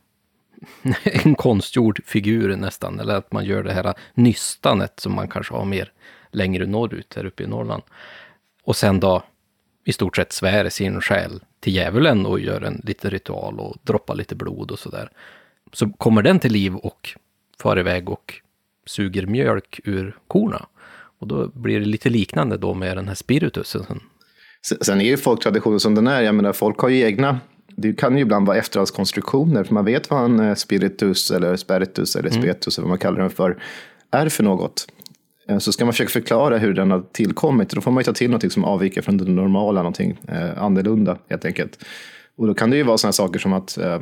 en konstgjord figur nästan. Eller att man gör det här nystanet som man kanske har mer längre norrut, här uppe i Norrland. Och sen då i stort sett svär sin själ till djävulen och gör en liten ritual och droppar lite blod och sådär. Så kommer den till liv och far iväg och suger mjölk ur korna. Och då blir det lite liknande då med den här spiritusen. Sen- är ju folktraditionen som den är. Jag menar, folk har ju egna... Det kan ju ibland vara efterhandskonstruktioner. För man vet vad en eh, spiritus eller spiritus eller spiritus eller vad man kallar den för är för något. Eh, Så ska man försöka förklara hur den har tillkommit. Då får man ta till något som avviker från det normala, någonting eh, annorlunda helt enkelt. Och då kan det ju vara sådana saker som att, eh,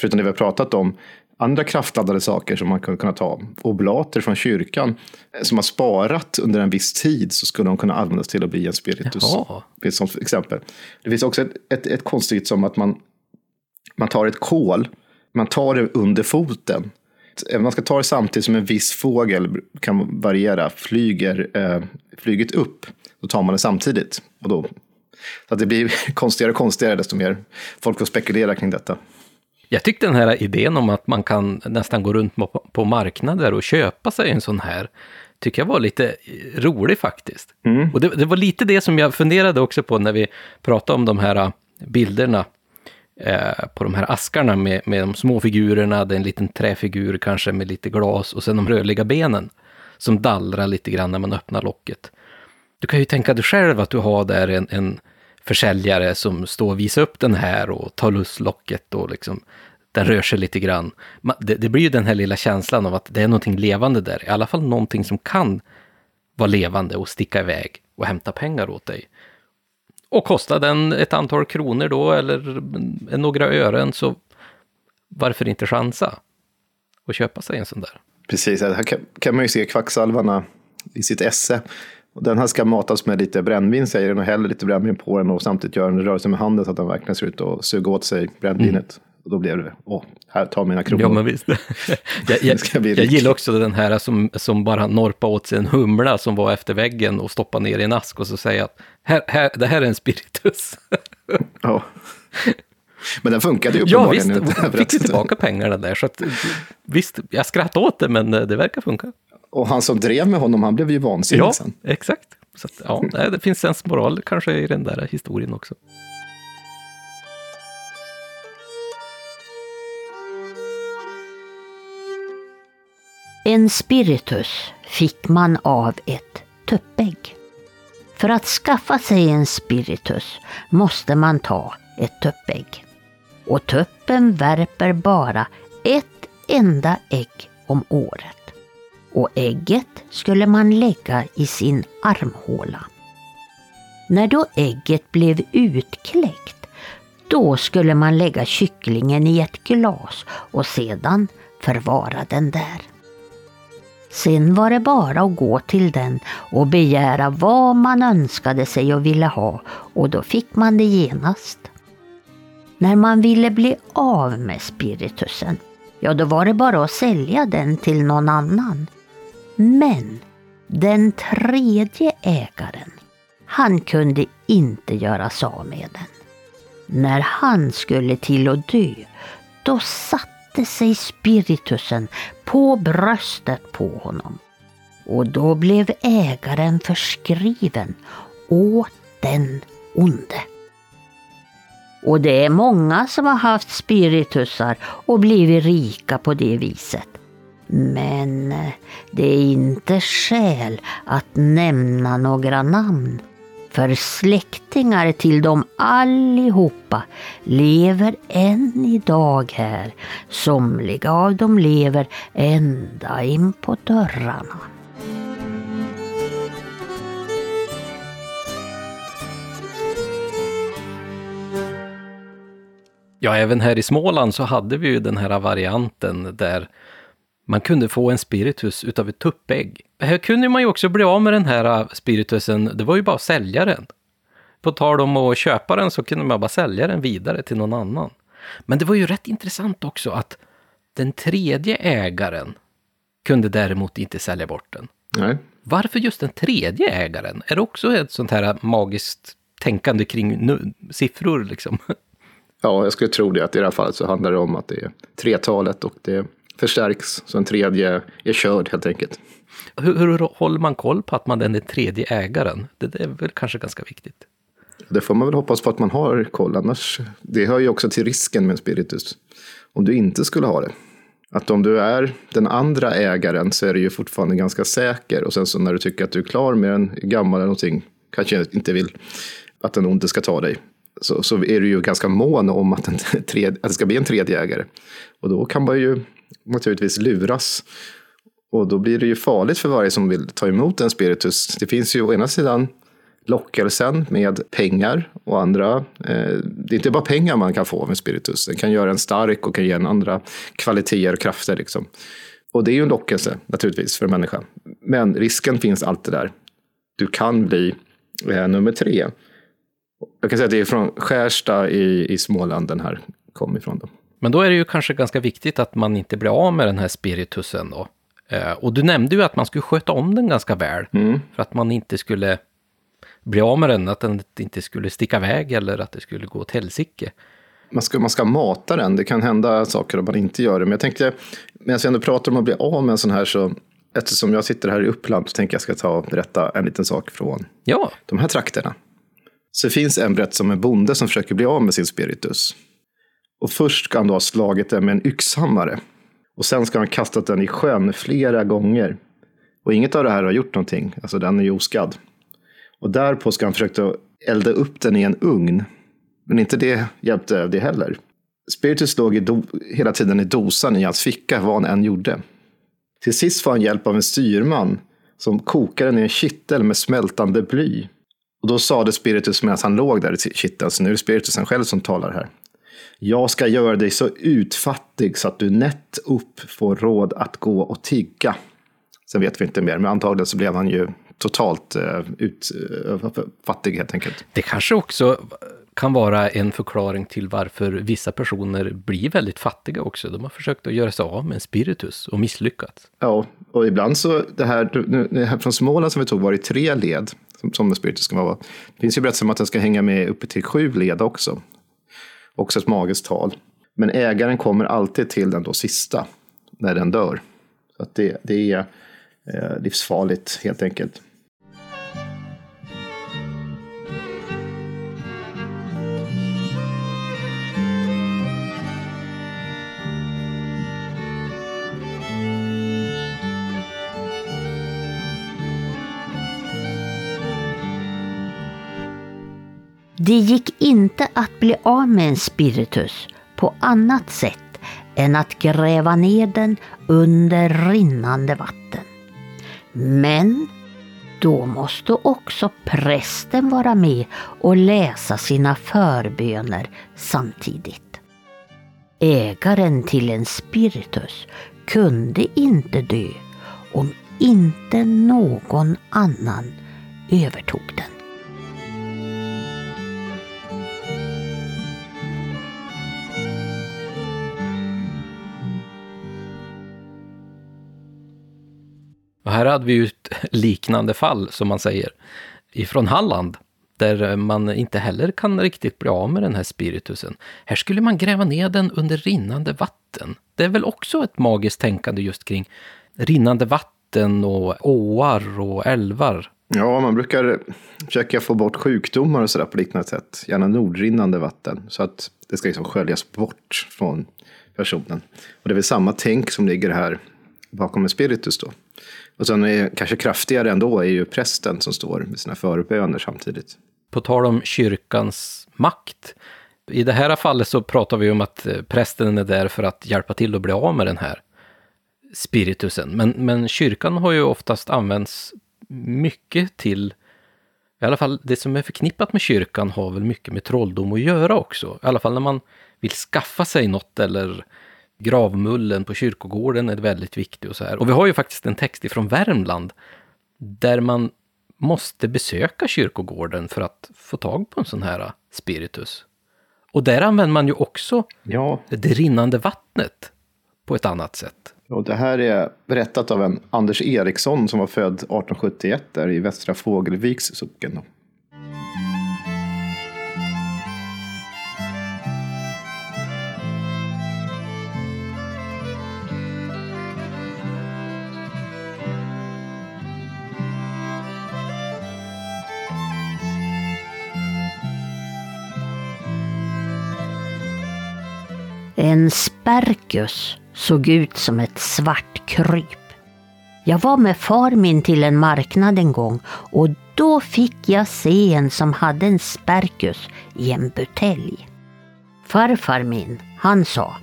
förutom det vi har pratat om, andra kraftladdade saker som man kunde kunna ta. Oblater från kyrkan som har sparat under en viss tid så skulle de kunna användas till att bli en spiritus. Jaha. Som exempel. Det finns också ett, ett, ett konstigt som att man, man tar ett kol, man tar det under foten. Eh, Man ska ta det samtidigt som en viss fågel kan variera, flyger eh, flyget upp. Då tar man det samtidigt. Och då, så att det blir konstigare och konstigare desto mer folk får spekulera kring detta. Jag tyckte den här idén om att man kan nästan gå runt på, marknader och köpa sig en sån här, tycker jag var lite rolig faktiskt. Och det, det var lite det som jag funderade också på när vi pratade om de här bilderna eh, på de här askarna med, med de små figurerna, det är en liten träfigur kanske med lite glas och sen de rörliga benen som dallrar lite grann när man öppnar locket. Du kan ju tänka dig själv att du har där en, en försäljare som står och visar upp den här och tar loss locket och liksom den rör sig lite grann. Det, det blir ju den här lilla känslan av att det är någonting levande där, i alla fall någonting som kan vara levande och sticka iväg och hämta pengar åt dig. Och kostar den ett antal kronor då, eller några ören, så varför inte chansa och köpa sig en sån där? Precis, här kan, kan man ju se kvacksalvarna i sitt esse. Och den här ska matas med lite brännvin, säger den, och häller lite brännvin på den och samtidigt gör en rörelse med handen så att den verkligen ser ut att suga åt sig brännvinet. Och då blev det, åh, här, ta mina kronor. Ja, men visst. jag, jag, jag gillar också den här som, som bara norpade åt sig en humla som var efter väggen och stoppade ner i en ask och så säger att här, här, det här är en spiritus. Ja. Men den funkade ju ja, uppenbarligen. visst, enligt den här fick ju tillbaka pengarna där. Så att, visst, jag skrattade åt det, men det verkar funka. Och han som drev med honom, han blev ju vansinnig Ja, sen. exakt. Så att, ja, det finns sensmoral kanske i den där historien också. En spiritus fick man av ett tuppägg. För att skaffa sig en spiritus måste man ta ett tuppägg. Och tuppen värper bara ett enda ägg om året. Och ägget skulle man lägga i sin armhåla. När då ägget blev utkläckt, då skulle man lägga kycklingen i ett glas och sedan förvara den där. Sen var det bara att gå till den och begära vad man önskade sig och ville ha och då fick man det genast. När man ville bli av med spiritusen, ja då var det bara att sälja den till någon annan. Men den tredje ägaren, han kunde inte göra sig av med den. När han skulle till att dö, då satte sig spiritusen på bröstet på honom. Och då blev ägaren förskriven åt den onde. Och det är många som har haft spiritusar och blivit rika på det viset. Men eh, det är inte skäl att nämna några namn. För släktingar till dem allihopa lever än idag här. Somliga av dem lever ända in på dörrarna. Ja, även här i Småland så hade vi ju den här varianten där man kunde få en spiritus utav ett tuppägg. Här kunde man ju också bli av med den här spiritusen, det var ju bara att sälja den. På tal om att köpa den så kunde man bara sälja den vidare till någon annan. Men det var ju rätt intressant också att den tredje ägaren kunde däremot inte sälja bort den. Nej. Varför just den tredje ägaren? Är det också ett sånt här magiskt tänkande kring siffror liksom? Ja, jag skulle tro det. Att i det här fallet så handlar det om att det är tretalet och det förstärks. Så en tredje är körd helt enkelt. Hur, hur håller man koll på att man är den tredje ägaren? Det, det är väl kanske ganska viktigt. Det får man väl hoppas på att man har koll. Annars, det hör ju också till risken med en spiritus. Om du inte skulle ha det. Att om du är den andra ägaren så är du ju fortfarande ganska säker. Och sen så när du tycker att du är klar med den, är gammal eller någonting, kanske inte vill att den onde ska ta dig. Så, så är du ju ganska mån om att, en tredje, att det ska bli en tredje ägare. Och då kan man ju naturligtvis luras. Och då blir det ju farligt för varje som vill ta emot en spiritus. Det finns ju å ena sidan lockelsen med pengar och andra eh, det är inte bara pengar man kan få med spiritus. Den kan göra en stark och kan ge en andra kvaliteter och krafter. Liksom. Och det är ju en lockelse naturligtvis för en människa. Men risken finns alltid där. Du kan bli eh, nummer tre. Jag kan säga att det är från Skärsta i, i Småland den här kom ifrån. Då. Men då är det ju kanske ganska viktigt att man inte blir av med den här spiritusen då. Eh, och du nämnde ju att man skulle sköta om den ganska väl. Mm. För att man inte skulle bli av med den, att den inte skulle sticka iväg eller att det skulle gå åt helsike. Man ska, man ska mata den, det kan hända saker om man inte gör det. Men jag tänkte, medan vi ändå pratar om att bli av med en sån här så, eftersom jag sitter här i Uppland så tänker jag ska ta och berätta en liten sak från Ja, de här trakterna. Så det finns en berättelse om en bonde som försöker bli av med sin spiritus. Och först ska han då ha slagit den med en yxhammare. Och sen ska han ha kastat den i sjön flera gånger. Och inget av det här har gjort någonting, alltså den är ju oskadd. Och därpå ska han försöka elda upp den i en ugn. Men inte det hjälpte det heller. Spiritus låg i hela tiden i dosan i hans ficka, vad han än gjorde. Till sist får han hjälp av en styrman som kokar den i en kittel med smältande bly. Och då sade Spiritus medan han låg där i kitteln, så nu är det Spiritusen själv som talar här. Jag ska göra dig så utfattig så att du nätt upp får råd att gå och tigga. Sen vet vi inte mer, men antagligen så blev han ju totalt uh, ut, uh, fattig helt enkelt. det kanske också kan vara en förklaring till varför vissa personer blir väldigt fattiga också. De har försökt att göra sig av med en spiritus och misslyckats. Ja, och ibland så, det här, det här från Småland som vi tog var i tre led, som, som en spiritus ska vara. Det finns ju berättelser om att den ska hänga med uppe till sju led också. Också ett magiskt tal. Men ägaren kommer alltid till den då sista, när den dör. Så att det, det är eh, livsfarligt helt enkelt. Det gick inte att bli av med en spiritus på annat sätt än att gräva ner den under rinnande vatten. Men då måste också prästen vara med och läsa sina förböner samtidigt. Ägaren till en spiritus kunde inte dö om inte någon annan övertog den. Och här hade vi ju ett liknande fall, som man säger, ifrån Halland, där man inte heller kan riktigt bli av med den här spiritusen. Här skulle man gräva ner den under rinnande vatten. Det är väl också ett magiskt tänkande just kring rinnande vatten och åar och älvar. Ja, man brukar försöka få bort sjukdomar och sådär på liknande sätt. Gärna nordrinnande vatten. Så att det ska liksom sköljas bort från personen. Och det är väl samma tänk som ligger här bakom en spiritus då. Och sen är kanske kraftigare ändå är ju prästen som står med sina förböner samtidigt. På tal om kyrkans makt. I det här fallet så pratar vi om att eh, prästen är där för att hjälpa till att bli av med den här spiritusen. Men, men kyrkan har ju oftast använts mycket till, i alla fall det som är förknippat med kyrkan har väl mycket med trolldom att göra också. I alla fall när man vill skaffa sig något eller gravmullen på kyrkogården är väldigt viktig och så här. Och vi har ju faktiskt en text ifrån Värmland där man måste besöka kyrkogården för att få tag på en sån här spiritus. Och där använder man ju också Ja, det rinnande vattnet på ett annat sätt. och det här är berättat av en Anders Eriksson som var född 1871 där i Västra Fågelviks socken. En sperkus såg ut som ett svart kryp. Jag var med far min till en marknad en gång och då fick jag se en som hade en sperkus i en butelj. Farfar min, han sa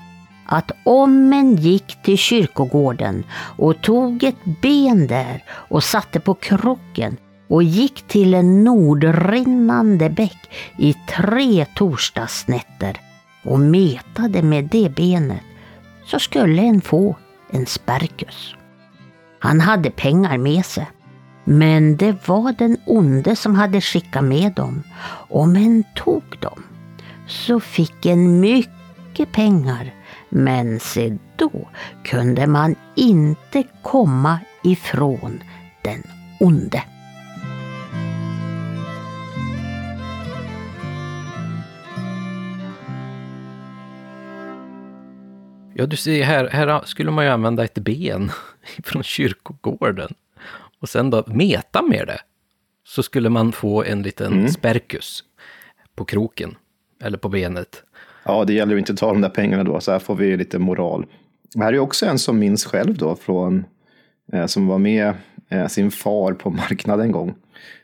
att om en gick till kyrkogården och tog ett ben där och satte på kroken och gick till en nordrinnande bäck i tre torsdagsnätter och metade med det benet så skulle en få en sperkus. Han hade pengar med sig. Men det var den onde som hade skickat med dem. Om en tog dem så fick en mycket pengar. Men se då kunde man inte komma ifrån den onde. Ja, du ser, här, här skulle man ju använda ett ben från kyrkogården. Och sen då meta med det. Så skulle man få en liten mm. sperkus på kroken. Eller på benet. Ja, det gäller ju inte att ta de där pengarna då. Så här får vi lite moral. Det här är också en som minns själv då från eh, som var med eh, sin far på marknaden en gång.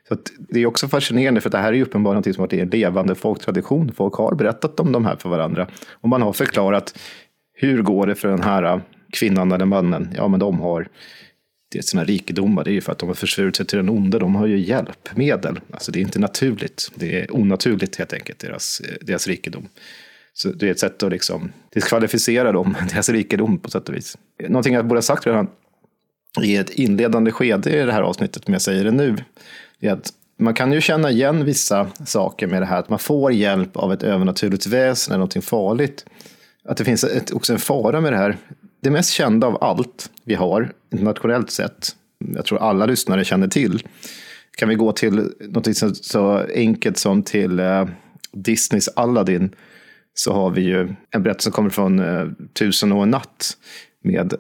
Så det är också fascinerande för det här är ju uppenbarligen något som varit en levande folktradition. Folk har berättat om de här för varandra. Och man har förklarat hur går det för den här äh, kvinnan eller mannen? Ja, men de har det är sina rikedomar. Det är ju för att de har försvurit sig till den onde. De har ju hjälpmedel. Alltså det är inte naturligt. Det är onaturligt helt enkelt, deras, eh, deras rikedom. Så det är ett sätt att liksom diskvalificera dem, deras rikedom på sätt och vis. Någonting jag borde ha sagt redan i ett inledande skede i det här avsnittet, men jag säger det nu, är att man kan ju känna igen vissa saker med det här, att man får hjälp av ett övernaturligt väsen eller någonting farligt att det finns ett, också en fara med det här. Det mest kända av allt vi har internationellt sett, jag tror alla lyssnare känner till, kan vi gå till något så, så enkelt som till eh, Disneys Aladdin. Så har vi ju en berättelse som kommer från eh, Tusen och en natt med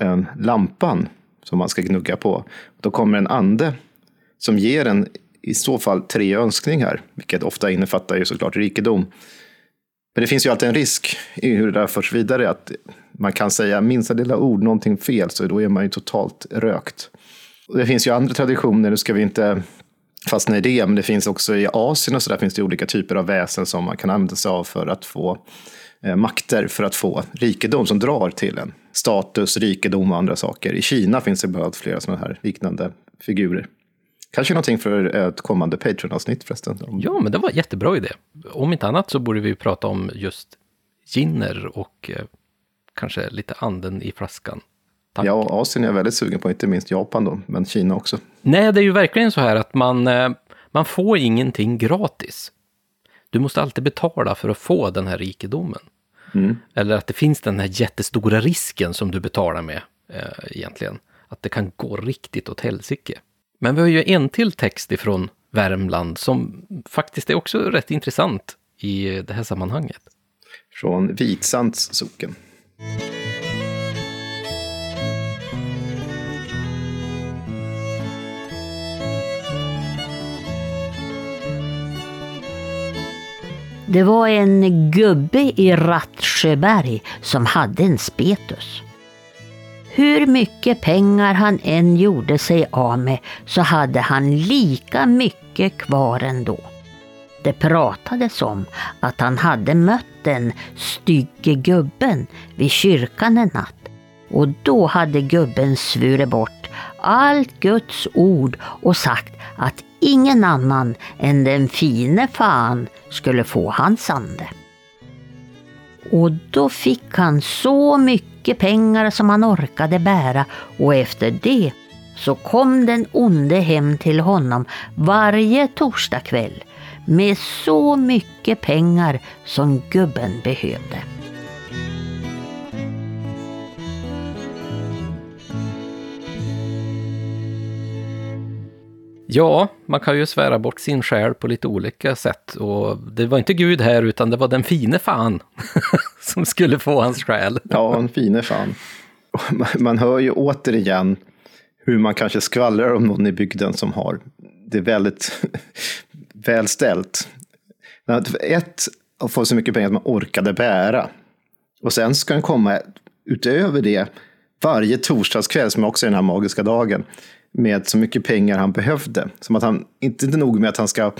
eh, lampan som man ska gnugga på. Då kommer en ande som ger en i så fall tre önskningar, vilket ofta innefattar ju såklart rikedom. Men det finns ju alltid en risk i hur det där förs vidare. Att man kan säga minsta lilla ord, någonting fel, så då är man ju totalt rökt. Och det finns ju andra traditioner, nu ska vi inte fastna i det, men det finns också i Asien och så där finns det olika typer av väsen som man kan använda sig av för att få eh, makter, för att få rikedom som drar till en. Status, rikedom och andra saker. I Kina finns det bland flera sådana här liknande figurer. Kanske någonting för ett kommande Patreon-avsnitt förresten. Ja, men det var en jättebra idé. Om inte annat så borde vi prata om just ginner och eh, kanske lite anden i flaskan. Tack. Ja, Asien är jag väldigt sugen på, inte minst Japan då, men Kina också. Nej, det är ju verkligen så här att man, eh, man får ingenting gratis. Du måste alltid betala för att få den här rikedomen. Mm. Eller att det finns den här jättestora risken som du betalar med eh, egentligen. Att det kan gå riktigt åt helsike. Men vi har ju en till text ifrån Värmland som faktiskt är också rätt intressant i det här sammanhanget. Från Vitsands socken. Det var en gubbe i Rattsjöberg som hade en spetus. Hur mycket pengar han än gjorde sig av med så hade han lika mycket kvar ändå. Det pratades om att han hade mött den stygge gubben vid kyrkan en natt och då hade gubben svurit bort allt Guds ord och sagt att ingen annan än den fine fan skulle få hans ande. Och då fick han så mycket mycket pengar som han orkade bära och efter det så kom den onde hem till honom varje torsdagkväll med så mycket pengar som gubben behövde. Ja, man kan ju svära bort sin själ på lite olika sätt. Och det var inte Gud här, utan det var den fine fan som skulle få hans själ. ja, en fine fan. Man hör ju återigen hur man kanske skvallrar om någon i bygden som har det väldigt välställt. Ett, att få så mycket pengar att man orkade bära. Och sen ska den komma utöver det varje torsdagskväll, som också är den här magiska dagen, med så mycket pengar han behövde. Som att han, inte nog med att han ska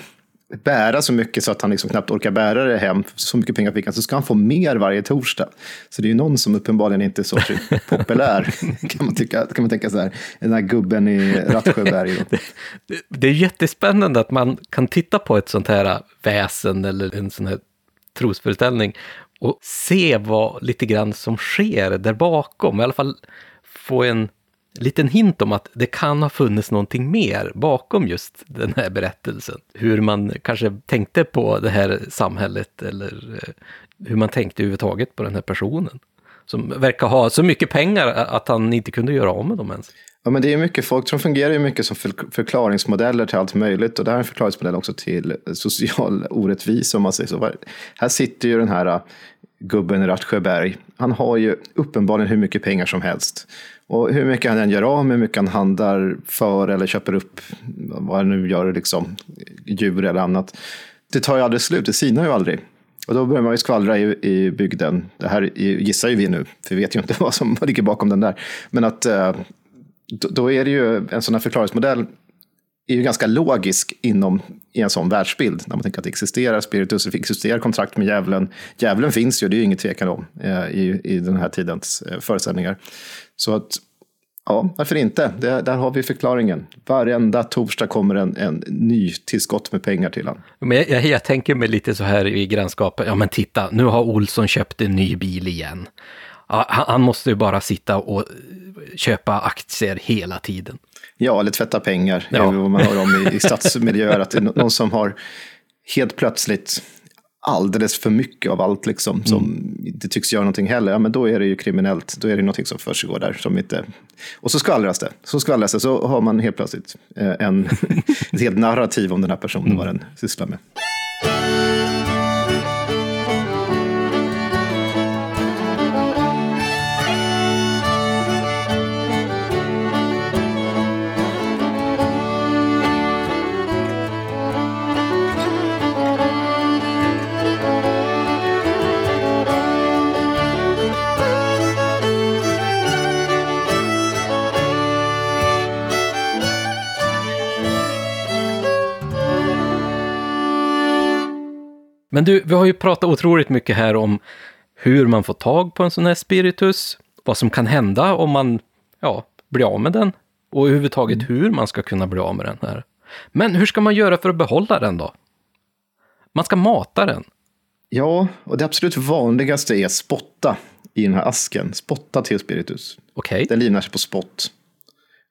bära så mycket så att han liksom knappt orkar bära det hem, så mycket pengar fick han, så ska han få mer varje torsdag. Så det är ju någon som uppenbarligen inte är så populär, kan man, tycka, kan man tänka så här. Den här gubben i Rattsjöberg. det, det är jättespännande att man kan titta på ett sånt här väsen eller en sån här trosföreställning och se vad lite grann som sker där bakom. I alla fall få en liten hint om att det kan ha funnits någonting mer bakom just den här berättelsen. Hur man kanske tänkte på det här samhället eller eh, hur man tänkte överhuvudtaget på den här personen. Som verkar ha så mycket pengar att han inte kunde göra av med dem ens. Ja, men det är mycket folk som fungerar ju mycket som förklaringsmodeller till allt möjligt. Och det här är en förklaringsmodell också till social orättvisa om man säger så. Här sitter ju den här ah, gubben gubben Rattsjöberg. Han har ju uppenbarligen hur mycket pengar som helst. Och hur mycket han än gör av med, hur mycket han handlar för eller köper upp, vad han nu gör, liksom, djur eller annat. Det tar ju aldrig slut, det sinar ju aldrig. Och då börjar man ju skvallra i, i bygden. Det här gissar ju vi nu, för vi vet ju inte vad som ligger bakom den där. Men att eh, då är det ju en sån här förklaringsmodell är ju ganska logisk inom i en sån världsbild. När man tänker att det existerar spiritus, det existerar kontrakt med djävulen. Djävulen finns ju, det är ju inget tvekan om eh, i, i den här tidens eh, föreställningar. Så att, ja, varför inte? Det, där har vi förklaringen. Varenda torsdag kommer en, en ny tillskott med pengar till honom. Men jag, jag, jag tänker mig lite så här i grannskapet, ja men titta, nu har Olsson köpt en ny bil igen. Ja, han, han måste ju bara sitta och köpa aktier hela tiden. Ja, eller tvätta pengar. Ja. vad man hör om i, i stadsmiljöer. Att det är någon som har helt plötsligt alldeles för mycket av allt liksom, som mm. inte tycks göra någonting heller, ja, men då är det ju kriminellt. Då är det någonting som försiggår där. Som inte... Och så skvallras det. Så skvallras det, så har man helt plötsligt eh, en, ett helt narrativ om den här personen, mm. vad den sysslar med. Men du, vi har ju pratat otroligt mycket här om hur man får tag på en sån här spiritus, vad som kan hända om man ja, blir av med den och överhuvudtaget mm. hur man ska kunna bli av med den här. Men hur ska man göra för att behålla den då? Man ska mata den. Ja, och det absolut vanligaste är spotta i den här asken. Spotta till spiritus. Okay. Den livnär sig på spott.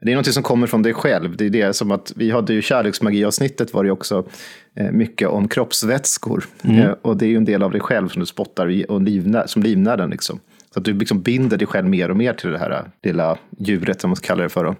Det är något som kommer från dig själv. Det är det som att vi hade ju kärleksmagi-avsnittet var det också eh, mycket om kroppsvätskor. Mm. Eh, och det är ju en del av dig själv som du spottar och livnär, som livnär den. Liksom. Så att du liksom binder dig själv mer och mer till det här eh, lilla djuret, som man kallar det för, då,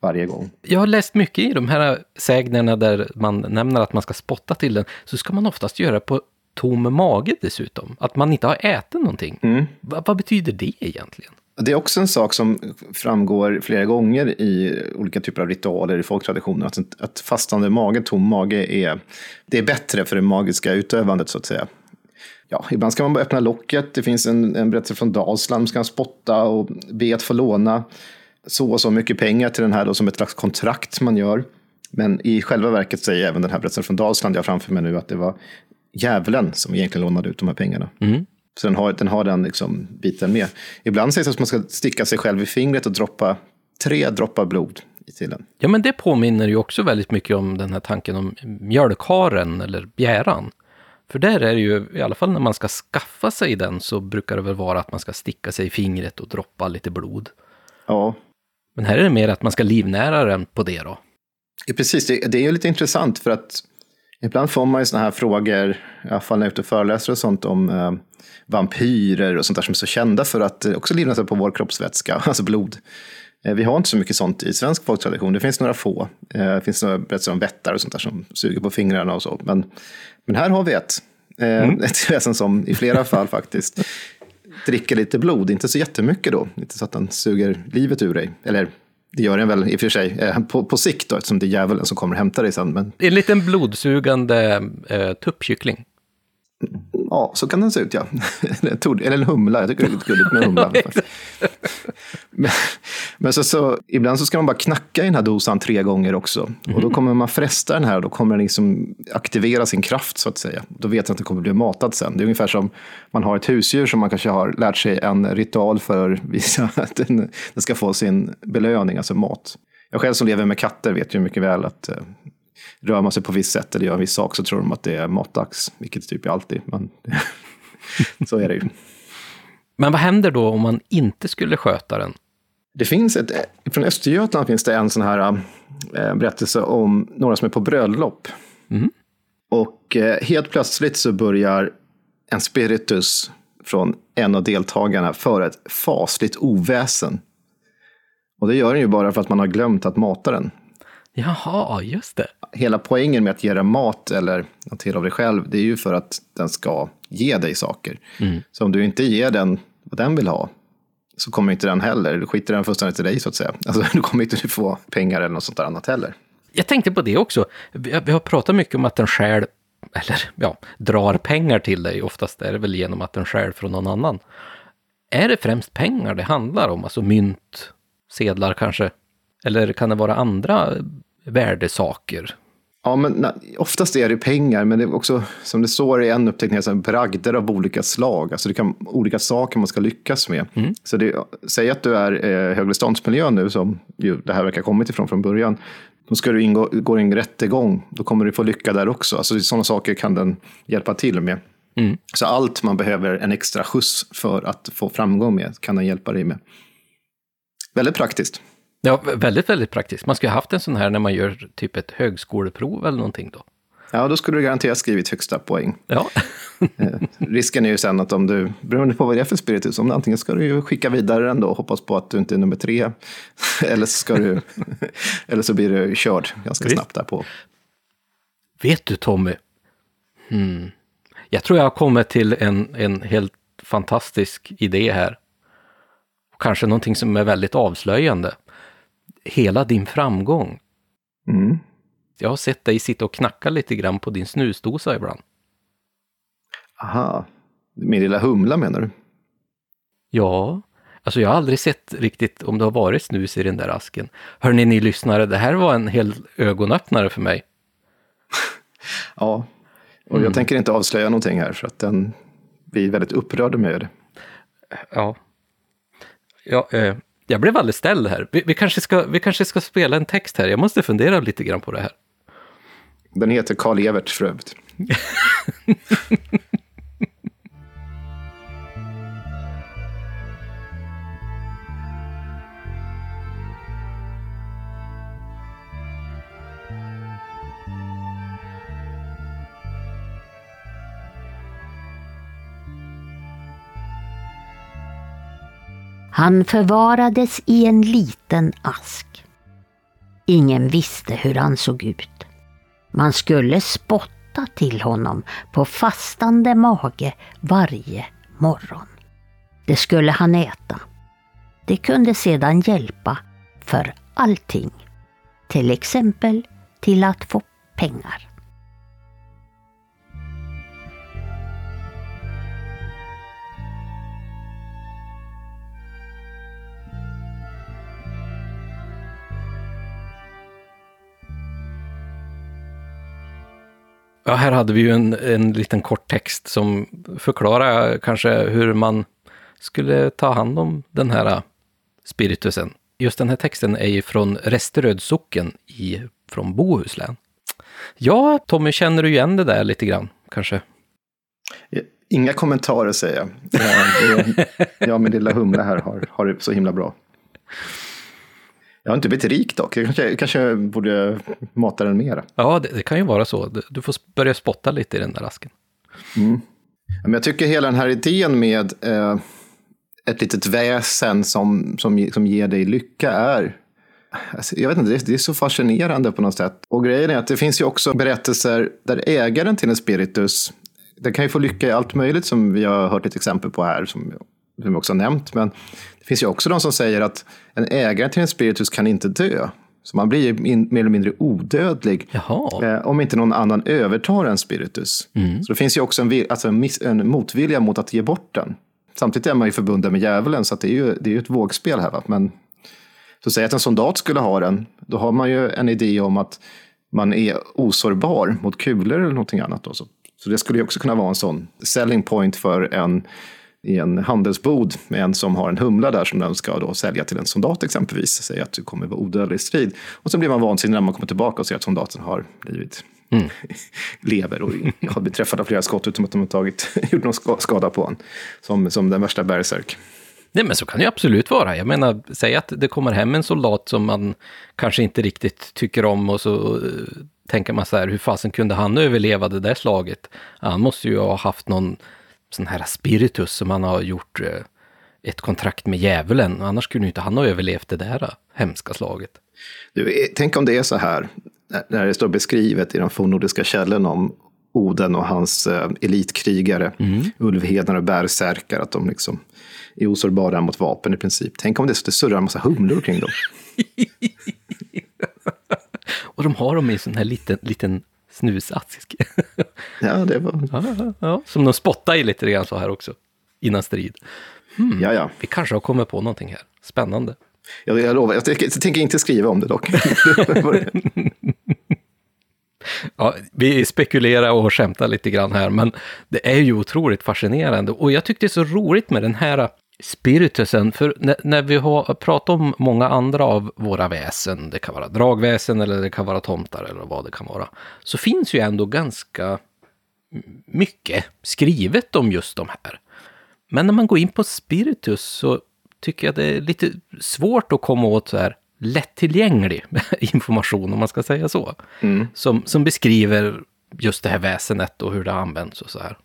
varje gång. Jag har läst mycket i de här sägnerna där man nämner att man ska spotta till den, så ska man oftast göra på tom mage dessutom. Att man inte har ätit någonting. Mm. Va, vad betyder det egentligen? Det är också en sak som framgår flera gånger i olika typer av ritualer i folktraditioner. Att, att fastande mage, tom mage, är, det är bättre för det magiska utövandet så att säga. Ja, ibland ska man bara öppna locket. Det finns en, en berättelse från Dalsland. Ska man spotta och be att få låna så och så mycket pengar till den här då, som ett slags kontrakt man gör. Men i själva verket säger även den här berättelsen från Dalsland, jag har framför mig nu, att det var djävulen som egentligen lånade ut de här pengarna. Mm. Så den har den, har den liksom biten med. Ibland sägs det att man ska sticka sig själv i fingret och droppa tre droppar blod till den. Ja, men det påminner ju också väldigt mycket om den här tanken om mjölkharen eller bjäran. För där är det ju, i alla fall när man ska skaffa sig den, så brukar det väl vara att man ska sticka sig i fingret och droppa lite blod. Ja. Men här är det mer att man ska livnära den på det då. Ja, precis, det, det är ju lite intressant för att ibland får man ju sådana här frågor, i alla fall när jag är ute och föreläser och sånt, om eh, vampyrer och sånt där som är så kända för att också livnära sig på vår kroppsvätska, alltså blod. Eh, vi har inte så mycket sånt i svensk folktradition. Det finns några få. Eh, det finns några berättelser om vättar och sånt där som suger på fingrarna och så. Men, men här har vi ett. Eh, mm. Ett väsen som i flera fall faktiskt dricker lite blod. Inte så jättemycket då. Inte så att den suger livet ur dig. Eller det gör den väl i och för sig eh, på, på sikt då, eftersom det är djävulen som kommer och hämtar dig sen. Men... En liten blodsugande eh, tuppkyckling. Ja, så kan den se ut ja. Eller en humla, jag tycker det är lite gulligt med humla. men, men så, så, ibland så ska man bara knacka i den här dosan tre gånger också. Och då kommer man fresta den här och då kommer den liksom aktivera sin kraft så att säga. Då vet man att den kommer bli matad sen. Det är ungefär som man har ett husdjur som man kanske har lärt sig en ritual för att visa att den, den ska få sin belöning, alltså mat. Jag själv som lever med katter vet ju mycket väl att eh, rör man sig på visst sätt eller gör en viss sak så tror de att det är matdags, vilket typ är alltid. Men så är det ju. Men vad händer då om man inte skulle sköta den? Det finns ett, från Östergötland finns det en sån här äh, berättelse om några som är på bröllop. Mm. Och äh, helt plötsligt så börjar en spiritus från en av deltagarna för ett fasligt oväsen. Och det gör den ju bara för att man har glömt att mata den. Jaha, just det. Hela poängen med att ge den mat eller att till av dig själv, det är ju för att den ska ge dig saker. Mm. Så om du inte ger den vad den vill ha, så kommer inte den heller. Du skiter den fullständigt i dig så att säga. Alltså, du kommer inte få pengar eller något sånt där annat heller. Jag tänkte på det också. Vi, vi har pratat mycket om att den stjäl, eller ja, drar pengar till dig. Oftast är det väl genom att den stjäl från någon annan. Är det främst pengar det handlar om? Alltså mynt, sedlar kanske? Eller kan det vara andra värdesaker? Ja, men oftast är det pengar, men det är också, som det står i en uppteckning, alltså, bragder av olika slag. Alltså det kan olika saker man ska lyckas med. Mm. Så det, säg att du är eh, högreståndsmiljö nu, som ju det här verkar ha kommit ifrån från början. Då ska du ingå, gå en rättegång, då kommer du få lycka där också. Alltså sådana saker kan den hjälpa till med. Mm. Så allt man behöver en extra skjuts för att få framgång med kan den hjälpa dig med. Väldigt praktiskt. Ja, väldigt, väldigt praktiskt. Man skulle ha haft en sån här när man gör typ ett högskoleprov eller någonting då. Ja, då skulle du garanterat skrivit högsta poäng. Ja. Eh, risken är ju sen att om du, beroende på vad det är för spiritus, om antingen ska du ju skicka vidare den då och hoppas på att du inte är nummer tre, eller så, ska du, eller så blir du körd ganska Visst. snabbt därpå. Vet du Tommy, hmm. jag tror jag har kommit till en, en helt fantastisk idé här. Kanske någonting som är väldigt avslöjande hela din framgång. Mm. Jag har sett dig sitta och knacka lite grann på din snusdosa ibland. Aha, min lilla humla menar du? Ja, alltså jag har aldrig sett riktigt om det har varit snus i den där asken. Hörni ni lyssnare, det här var en hel ögonöppnare för mig. ja, och mm. jag tänker inte avslöja någonting här för att den blir väldigt upprörd med det. Ja. Ja, eh, jag blev alldeles ställd här. Vi, vi, kanske ska, vi kanske ska spela en text här. Jag måste fundera lite grann på det här. Den heter Karl Evert för övrigt. Han förvarades i en liten ask. Ingen visste hur han såg ut. Man skulle spotta till honom på fastande mage varje morgon. Det skulle han äta. Det kunde sedan hjälpa för allting. Till exempel till att få pengar. Ja, här hade vi ju en, en liten kort text som förklarar kanske hur man skulle ta hand om den här spiritusen. Just den här texten är ju från Resteröd socken i, från Bohuslän. Ja, Tommy, känner du igen det där lite grann, kanske? Inga kommentarer säger jag. Jag, jag min lilla humla här har, har det så himla bra. Jag har inte blivit rik dock. Jag kanske, kanske borde mata den mera. Ja, det, det, kan ju vara så. Du får börja spotta lite i den där asken. Mm. Men jag tycker hela den här idén med eh, ett litet väsen som, som, som ger dig lycka är alltså, jag vet inte, det är, så fascinerande på något sätt. Och grejen är att det finns ju också berättelser där ägaren till en spiritus, den kan ju få lycka i allt möjligt som vi har hört ett exempel på här, som, som vi också har nämnt. Men det finns ju också de som säger att en ägare till en spiritus kan inte dö. Så man blir in, mer eller mindre odödlig eh, om inte någon annan övertar en spiritus. Så det finns ju också en, alltså en, miss, en motvilja mot att ge bort den. Samtidigt är man ju förbunden med djävulen, så det är ju det är ju ett vågspel här. Va? Men så säg att en soldat skulle ha den, då har man ju en idé om att man är osårbar mot kulor eller någonting annat. Då. Så, så det skulle ju också kunna vara en sån selling point för en i en handelsbod med en som har en humla där som den ska då sälja till en soldat exempelvis. Säga att du kommer vara odödlig i strid. Och sen blir man vansinnig när man kommer tillbaka och ser att soldaten har blivit lever och har blivit träffad av flera skott utan att de har tagit, gjort någon ska- skada på honom. Som, som den värsta bärsärk. Nej, men så kan det ju absolut vara. Jag menar, säg att det kommer hem en soldat som man kanske inte riktigt tycker om och så eh, tänker man så här, hur fasen kunde han överleva det där slaget? Han måste ju ha haft någon sån här spiritus som han har gjort eh, ett kontrakt med djävulen, annars skulle inte han ha överlevt det där eh, hemska slaget. Du, eh, tänk om det är så här, när- det står beskrivet i de fornnordiska källorna om Oden och hans eh, elitkrigare, ulvhedar och bärsärkar, att de liksom är osårbara mot vapen i princip. Tänk om det det surrar en massa humlor kring dem. Och de har dem i sån här liten, liten snusask. Ja, det var... ja, ja, ja, som de spottar i lite grann så här också, innan strid. Ja, ja. Vi kanske har kommit på någonting här. Spännande. Jag, jag lovar, jag tänker, jag tänker inte skriva om det dock. Ja, vi spekulerar och skämtar lite grann här, men det är ju otroligt fascinerande. Och jag tyckte det är så roligt med den här spiritusen, för när, när vi har pratat om många andra av våra väsen, det kan vara dragväsen eller det kan vara tomtar eller vad det kan vara, så finns ju ändå ganska mycket skrivet om just de här. Men när man går in på spiritus så tycker jag det är lite svårt att komma åt så här lättillgänglig information, om man ska säga så. Som, som beskriver just det här väsenet och hur det används och så här.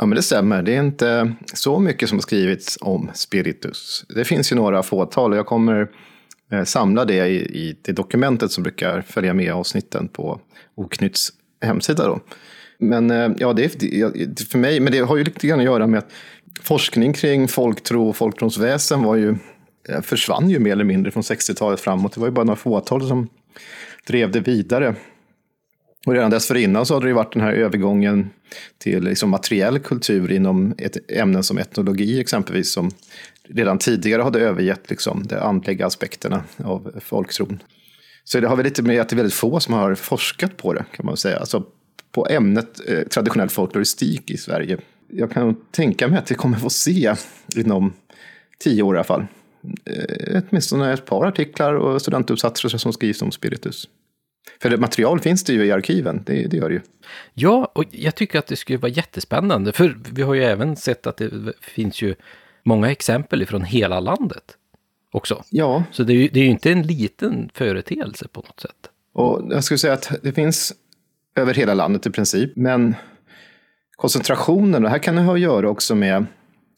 Ja, men det stämmer. Det är inte så mycket som har skrivits om spiritus. Det finns ju några fåtal och jag kommer eh, samla det i, i det dokumentet som brukar följa med avsnitten på Oknytts hemsida. Då. Men eh, ja, det är för mig, men det har ju lite grann att göra med att forskning kring folktro och folktronsväsen var ju, eh, försvann ju mer eller mindre från 60-talet framåt. Det var ju bara några fåtal som drev det vidare. Och redan dessförinnan så hade det varit den här övergången till liksom materiell kultur inom ett ämne som etnologi exempelvis, som redan tidigare hade övergett liksom de andliga aspekterna av folktron. Så det har väl lite med att det är väldigt få som har forskat på det, kan man säga. Alltså på ämnet eh, traditionell folkloristik i Sverige. Jag kan tänka mig att vi kommer få se inom tio år i alla fall. Eh, åtminstone ett par artiklar och studentuppsatser som skrivs om spiritus. För det material finns det ju i arkiven, det, det gör det ju. Ja, och jag tycker att det skulle vara jättespännande, för vi har ju även sett att det finns ju många exempel ifrån hela landet också. Ja, Så det är ju, det är ju inte en liten företeelse på något sätt. och jag skulle säga att det finns över hela landet i princip. Men koncentrationen, och här kan det ha att göra också med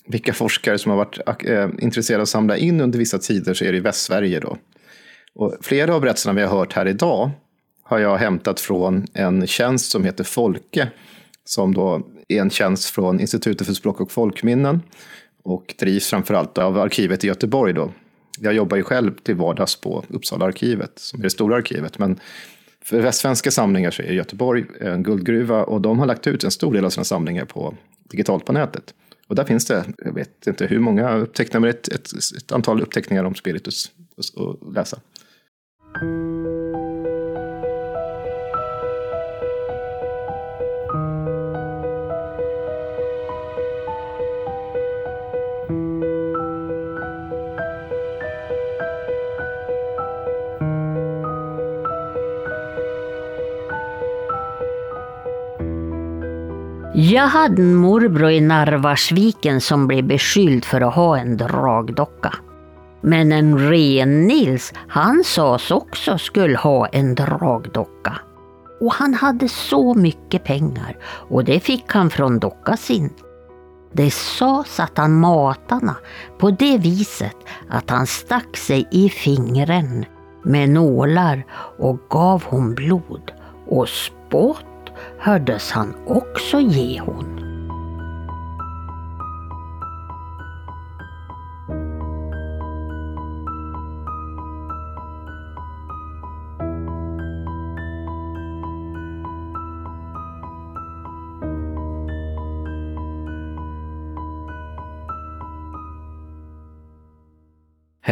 vilka forskare som har varit eh, intresserade av att samla in under vissa tider, så är det i Västsverige då. Och flera av berättelserna vi har hört här idag har jag hämtat från en tjänst som heter Folke, som då är en tjänst från Institutet för språk och folkminnen och drivs framförallt av arkivet i Göteborg. Då. Jag jobbar ju själv till vardags på Uppsala arkivet, som är det stora arkivet. Men för västsvenska samlingar så är Göteborg en guldgruva och de har lagt ut en stor del av sina samlingar på digitalt på nätet. Och där finns det, jag vet inte hur många uppteckningar, men ett, ett, ett antal uppteckningar om spiritus att- att läsa. Jag hade en morbror i Narvarsviken som blev beskylld för att ha en dragdocka. Men en ren-Nils, han sades också skulle ha en dragdocka. Och han hade så mycket pengar och det fick han från docka sin. Det sades att han matarna på det viset att han stack sig i fingren med nålar och gav hon blod och spott hördes han också ge hon.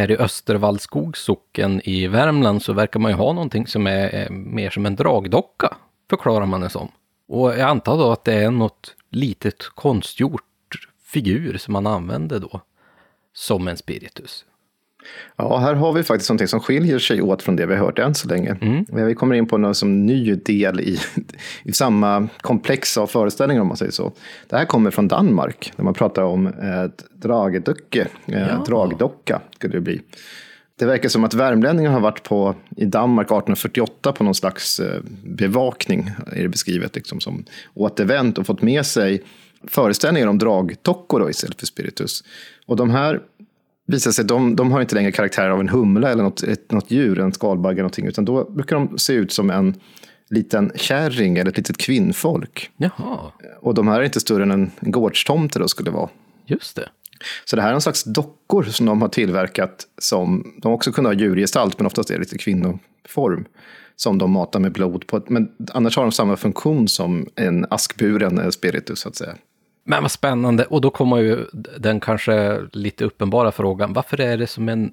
här i Östervallskogs socken i Värmland så verkar man ju ha någonting som är eh, mer som en dragdocka förklarar man det som. Och jag antar då att det är något litet konstgjort figur som man använder då som en spiritus. Ja, här har vi faktiskt någonting som skiljer sig åt från det vi har hört än så länge. Mm. Vi kommer in på någon som ny del i, i samma komplex av föreställningar om man säger så. Det här kommer från Danmark, där man pratar om ett dragedocke, eh, ja. dragdocka skulle det bli. Det verkar som att värmlänningar har varit på, i Danmark 1848 på någon slags eh, bevakning, är det beskrivet, liksom, som återvänt och fått med sig föreställningar om dragdockor istället för spiritus. Och de här visar sig, de, de har inte längre karaktär av en humla eller något, ett, något djur, en skalbagge eller någonting, utan då brukar de se ut som en liten kärring eller ett litet kvinnfolk. Jaha. Och de här är inte större än en gårdstomte då skulle vara. Just det. Så det här är en slags dockor som de har tillverkat som, de också kunde ha djurgestalt, men oftast är det lite kvinnoform. Som de matar med blod på. Men annars har de samma funktion som en askburen spiritus, så att säga. Men vad spännande. Och då kommer ju den kanske lite uppenbara frågan. Varför är det som en,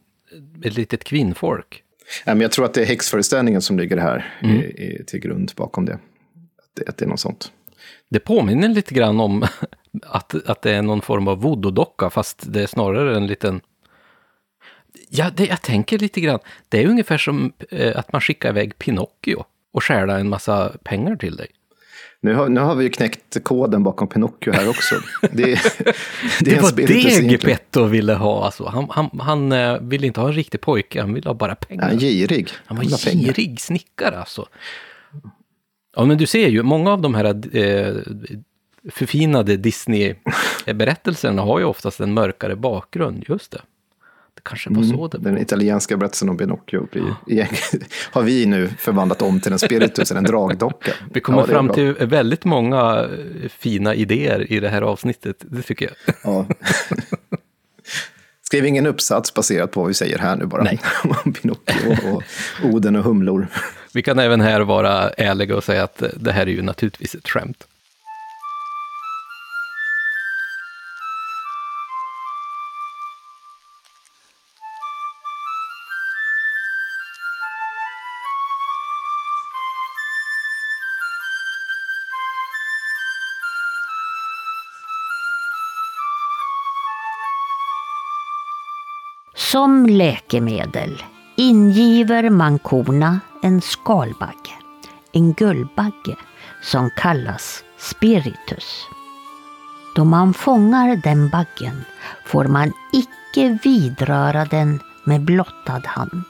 ett litet kvinnfolk? jag tror att det är häxföreställningen som ligger här mm. i, i, till grund bakom det. Att, det. att det är något sånt. Det påminner lite grann om att, att det är någon form av voodoo-docka, fast det är snarare en liten... Ja, det, jag tänker lite grann, det är ungefär som eh, att man skickar iväg Pinocchio och stjäla en massa pengar till dig. Nu har, nu har vi ju knäckt koden bakom Pinocchio här också. Det, det, det var det Geppetto ville ha. Alltså. Han, han, han uh, ville inte ha en riktig pojke, han ville ha bara pengar. Ja, girig. Han var han girig pengar. snickare alltså. Ja, men du ser ju, många av de här eh, förfinade Disney-berättelserna har ju oftast en mörkare bakgrund, just det. Det kanske var mm, så det var. Den italienska berättelsen om Pinocchio ja. har vi nu förvandlat om till en spiritus, en dragdocka. Vi kommer ja, fram till väldigt många eh, fina idéer i det här avsnittet, det tycker jag. Ja. Skriv ingen uppsats baserat på vad vi säger här nu bara. Nej. om Pinocchio och Oden och humlor. Vi kan även här vara ärliga och säga att det här är ju naturligtvis ett skämt. Som läkemedel ingiver man korna en skalbagge, en guldbagge som kallas spiritus. Då man fångar den baggen får man icke vidröra den med blottad hand.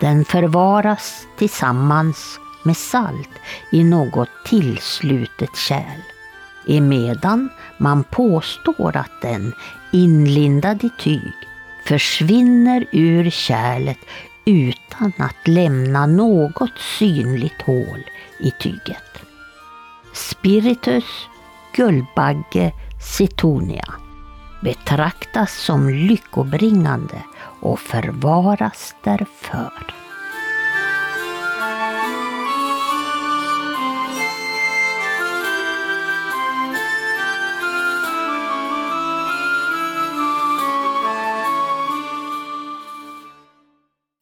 Den förvaras tillsammans med salt i något tillslutet kärl emedan man påstår att den, inlindad i tyg, försvinner ur kärlet utan att lämna något synligt hål i tyget. Spiritus Guldbagge Citonia betraktas som lyckobringande och förvaras därför.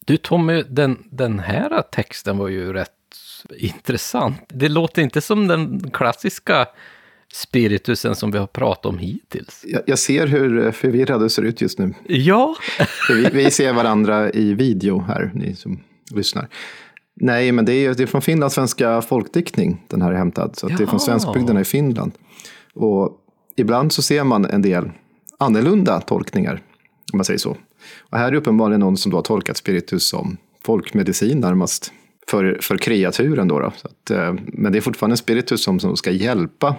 Du Tommy, den, den här texten var ju rätt intressant. Det låter inte som den klassiska spiritusen som vi har pratat om hittills. Jag, jag ser hur förvirrad du ser ut just nu. Ja. vi, vi, ser varandra i video här, ni som lyssnar. Nej, men det är, det är från Finlands svenska folkdiktning den här är hämtad. Så det är från svenskbygderna i Finland. Och ibland så ser man en del annorlunda tolkningar, om man säger så. Och här är uppenbarligen någon som då har tolkat spiritus som folkmedicin närmast för, för kreaturen. Då, då. Att, eh, men det är fortfarande spiritus som, som ska hjälpa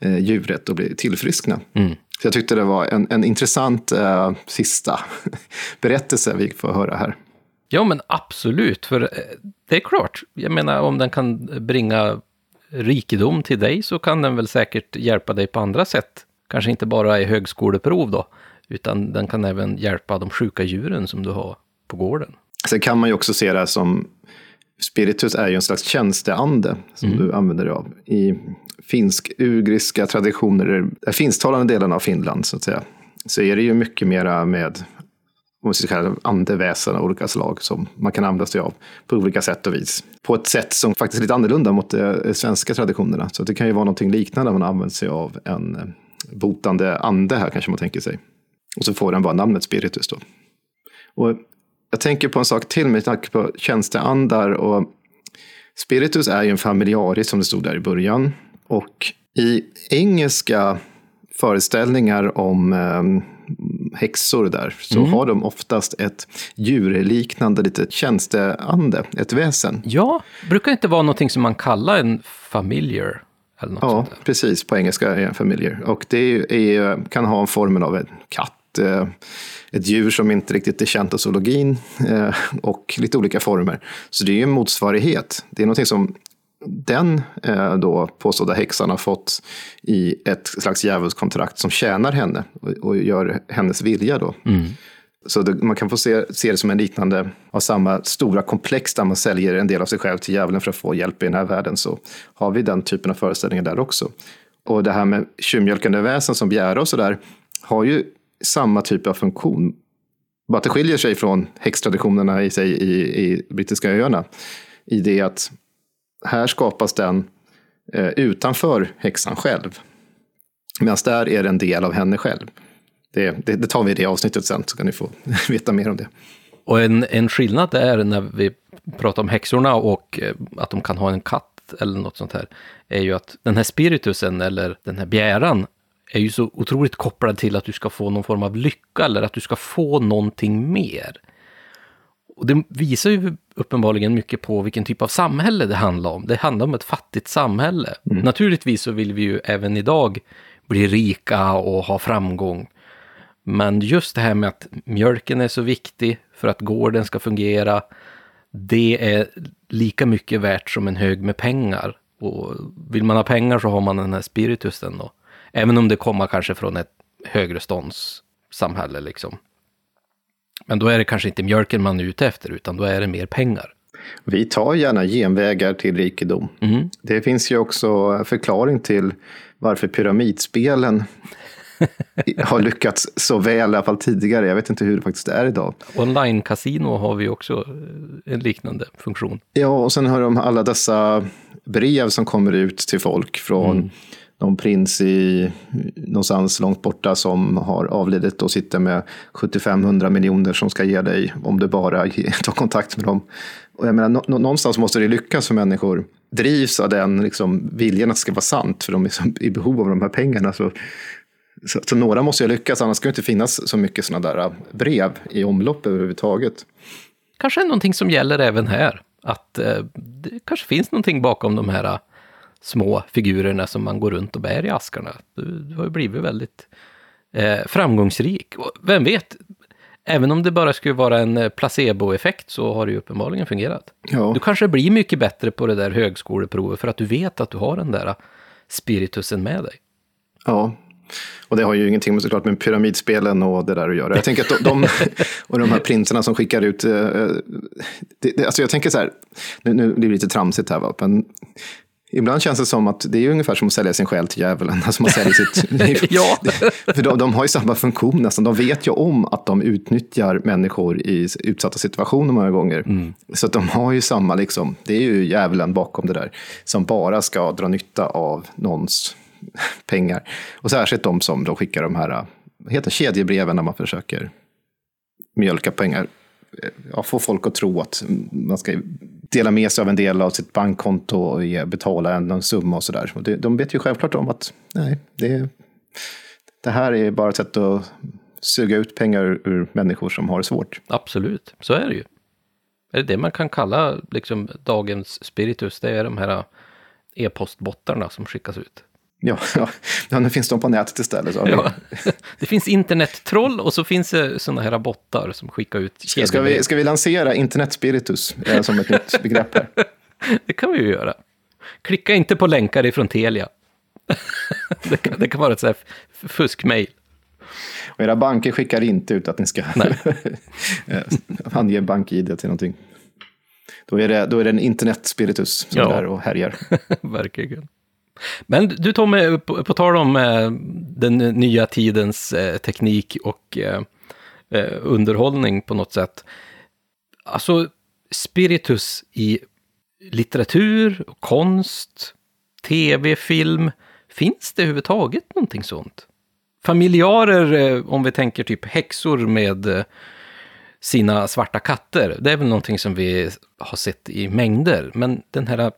eh, djuret att bli tillfriskna. Mm. Så jag tyckte det var en, en intressant eh, sista berättelse vi får höra här. Ja, men absolut. För eh, det är klart, jag menar om den kan bringa rikedom till dig så kan den väl säkert hjälpa dig på andra sätt. Kanske inte bara i högskoleprov då, utan den kan även hjälpa de sjuka djuren som du har på gården. Sen kan man ju också se det som Spiritus är ju en slags tjänsteande som mm. du använder dig av. I finsk-ugriska traditioner, den finsktalande delen av Finland så att säga, så är det ju mycket mera med om vi ska kalla det andeväsen av olika slag som man kan använda sig av på olika sätt och vis. På ett sätt som faktiskt är lite annorlunda mot de svenska traditionerna. Så det kan ju vara någonting liknande när man använder sig av en eh, botande ande här kanske man tänker sig. Och så får den bara namnet spiritus då. Och jag tänker på en sak till med tanke på tjänsteandar och spiritus är ju en familjari som det stod där i början. Och i engelska föreställningar om eh, häxor där, så mm. har de oftast ett djurliknande litet tjänsteande, ett väsen. Ja, brukar inte vara någonting som man kallar en familiar. Eller något ja, precis. På engelska är en familiar. Och det är, kan ha en formen av en katt, ett djur som inte riktigt är känt av zoologin eh, och lite olika former. Så det är ju en motsvarighet. Det är någonting som den eh, då påstådda häxan har fått i ett slags djävulskontrakt som tjänar henne och, gör hennes vilja då. Mm. Så det, man kan få se, se det som en liknande av samma stora komplex där man säljer en del av sig själv till djävulen för att få hjälp i den här världen. Så har vi den typen av föreställningar där också. Och det här med tjuvmjölkande väsen som begär och sådär har ju samma typ av funktion. Bara att det skiljer sig från häxtraditionerna i sig i, i brittiska öarna. I det att här skapas den eh, utanför häxan själv. Medan där är det en del av henne själv. Det, det, det, tar vi i det avsnittet sen, så kan ni få veta mer om det. Och en, en skillnad är när vi pratar om häxorna och eh, att de kan ha en katt eller något sånt här, är ju att den här spiritusen eller den här bjäran är ju så otroligt kopplad till att du ska få någon form av lycka eller att du ska få någonting mer. Och det visar ju uppenbarligen mycket på vilken typ av samhälle det handlar om. Det handlar om ett fattigt samhälle. Mm. Naturligtvis så vill vi ju även idag bli rika och ha framgång. Men just det här med att mjölken är så viktig för att gården ska fungera, det är lika mycket värt som en hög med pengar. Och vill man ha pengar så har man den här spiritusen då. Även om det kommer kanske från ett högre ståndssamhälle liksom. Men då är det kanske inte mjölken man är ute efter, utan då är det mer pengar. Vi tar gärna genvägar till rikedom. Mm. Det finns ju också förklaring till varför pyramidspelen har lyckats så väl, i alla fall tidigare. Jag vet inte hur det faktiskt är idag. Online-casino har vi också en liknande funktion. Ja, och sen har de alla dessa brev som kommer ut till folk från mm någon prins i någonstans långt borta som har avlidit och sitter med 75-100 miljoner som ska ge dig om du bara tar kontakt med dem. Och jag menar, någonstans måste det lyckas för människor drivs av den liksom, viljan att det ska vara sant, för de är i behov av de här pengarna. Så, så, så några måste ju lyckas, annars ska det inte finnas så mycket sådana där brev i omlopp överhuvudtaget. Kanske är någonting som gäller även här, att eh, det kanske finns någonting bakom de här små figurerna som man går runt och bär i askarna. Du, har ju blivit väldigt eh, framgångsrik. Och vem vet, även om det bara skulle vara en eh, placeboeffekt så har det ju uppenbarligen fungerat. Ja. Du kanske blir mycket bättre på det där högskoleprovet för att du vet att du har den där spiritusen med dig. Ja, och det har ju ingenting med, såklart med pyramidspelen och det där att göra. Jag tänker att de, och de här prinserna som skickar ut, eh, det, det, alltså jag tänker så här, nu, nu blir det lite tramsigt här, va? men Ibland känns det som att det är ungefär som att sälja sin själ till djävulen. Alltså man säljer sitt liv. ja. För de, de, har ju samma funktion nästan. De vet ju om att de utnyttjar människor i utsatta situationer många gånger. Mm. Så de har ju samma, liksom, det är ju djävulen bakom det där. Som bara ska dra nytta av någons pengar. Och särskilt de som då skickar de här heter kedjebreven när man försöker mjölka pengar ja, få folk att tro att man ska dela med sig av en del av sitt bankkonto och ge, betala en, en summa och sådär. De vet ju självklart om att nej, det, det här är bara ett sätt att suga ut pengar ur människor som har det svårt. Absolut, så är det ju. Är det det man kan kalla liksom, dagens spiritus? Det är de här eh, e-postbottarna som skickas ut. Ja, ja. nu finns de på nätet istället. Så. Ja. Det finns internettroll och så finns det sådana här bottar som skickar ut ska, ska, vi, ska vi lansera internetspiritus eh, som ett nytt begrepp här? Det kan vi ju göra. Klicka inte på länkar ifrån Telia. Det kan, det kan vara ett sånt här fuskmail. Och era banker skickar inte ut att ni ska eh, ange bank-id till någonting. Då är det, då är det en internetspiritus som ja. är där och härjar. Verkligen. Men du Tommy, på, på tal om eh, den nya tidens eh, teknik och eh, eh, underhållning på något sätt. Alltså, spiritus i litteratur, konst, tv, film. Finns det överhuvudtaget någonting sånt? Familjarer, eh, om vi tänker typ häxor med eh, sina svarta katter, det är väl någonting som vi har sett i mängder. Men den här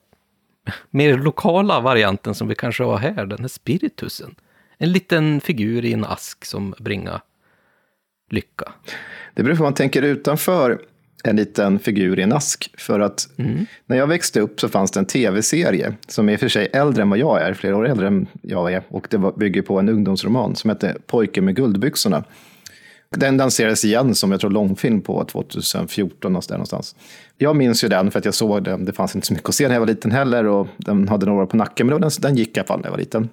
mer lokala varianten som vi kanske har här, den här spiritusen. En liten figur i en ask som bringar lycka. Det beror på vad man tänker utanför en liten figur i en ask. För att mm. när jag växte upp så fanns det en tv-serie som är i och för sig äldre än vad jag är, flera år äldre än jag är. Och det bygger på en ungdomsroman som heter Pojken med guldbyxorna. Den lanserades igen som jag tror långfilm på 2014 någonstans. Jag minns ju den för att jag såg den. Det fanns inte så mycket att se när jag var liten heller och den hade några år på nacken. Men den, den gick i alla fall när jag var liten.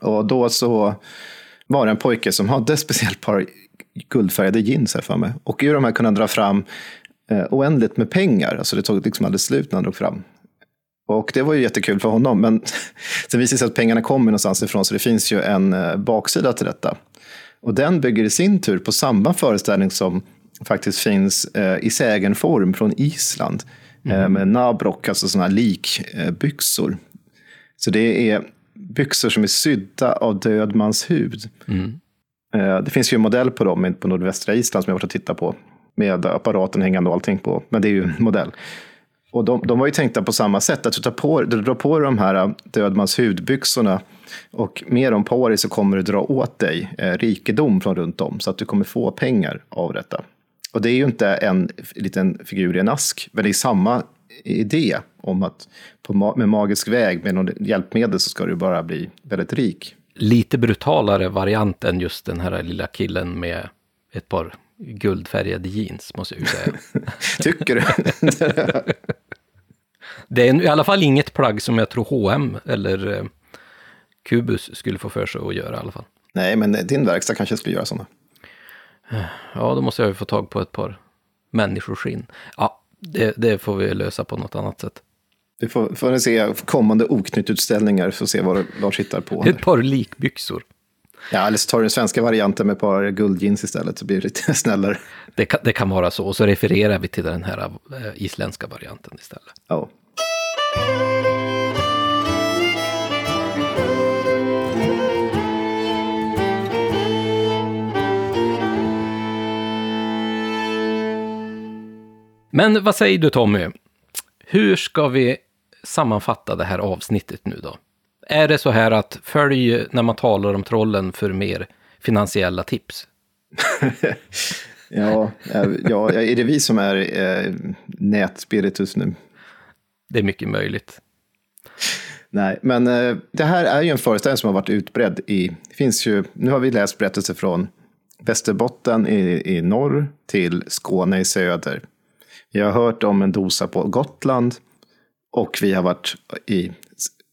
Och då så var det en pojke som hade ett speciellt par guldfärgade jeans här för mig. Och ur de här kunde han dra fram eh, oändligt med pengar. Alltså det tog liksom aldrig slut när han drog fram. Och det var ju jättekul för honom. Men sen visade det sig att pengarna kommer någonstans ifrån. Så det finns ju en eh, baksida till detta. Och den bygger i sin tur på samma föreställning som faktiskt finns eh, i sägenform från Island. Eh, mm. med nabrok, alltså sådana här likbyxor. Så det är byxor som är sydda av död mans hud. Mm. Eh, det finns ju en modell på dem på nordvästra Island som jag varit och tittat på. Med apparaten hängande och allting på. Men det är ju en modell. Och de, de var ju tänkta på samma sätt, att du, tar på, du drar på dig de här äh, dödmans hudbyxorna och med dem på dig så kommer du dra åt dig eh, rikedom från runt om, så att du kommer få pengar av detta. Och det är ju inte en liten figur i en ask, men det är samma idé om att på, med magisk väg, med något hjälpmedel, så ska du bara bli väldigt rik. Lite brutalare variant än just den här lilla killen med ett par guldfärgade jeans, måste jag ju säga. Tycker du? det är i alla fall inget plagg som jag tror H&M eller eh, Kubus skulle få för sig att göra i alla fall. Nej, men din verkstad kanske skulle göra sådana. Ja, då måste jag ju få tag på ett par människoskinn. Ja, det, det får vi lösa på något annat sätt. Vi får, får se kommande oknytt-utställningar för att se vad Lars hittar på. Ett par likbyxor. Ja, eller så tar du den svenska varianten med ett par guldjeans istället, så blir det lite snällare. Det kan, det kan vara så, och så refererar vi till den här äh, isländska varianten istället. Ja. Men vad säger du Tommy? Hur ska vi sammanfatta det här avsnittet nu då? Är det så här att följ när man talar om trollen för mer finansiella tips? ja, ja, är det vi som är eh, nätspiritus nu? Det är mycket möjligt. Nej, men eh, det här är ju en föreställning som har varit utbredd i, det finns ju, nu har vi läst berättelser från Västerbotten i, i norr till Skåne i söder. Vi har hört om en dosa på Gotland och vi har varit i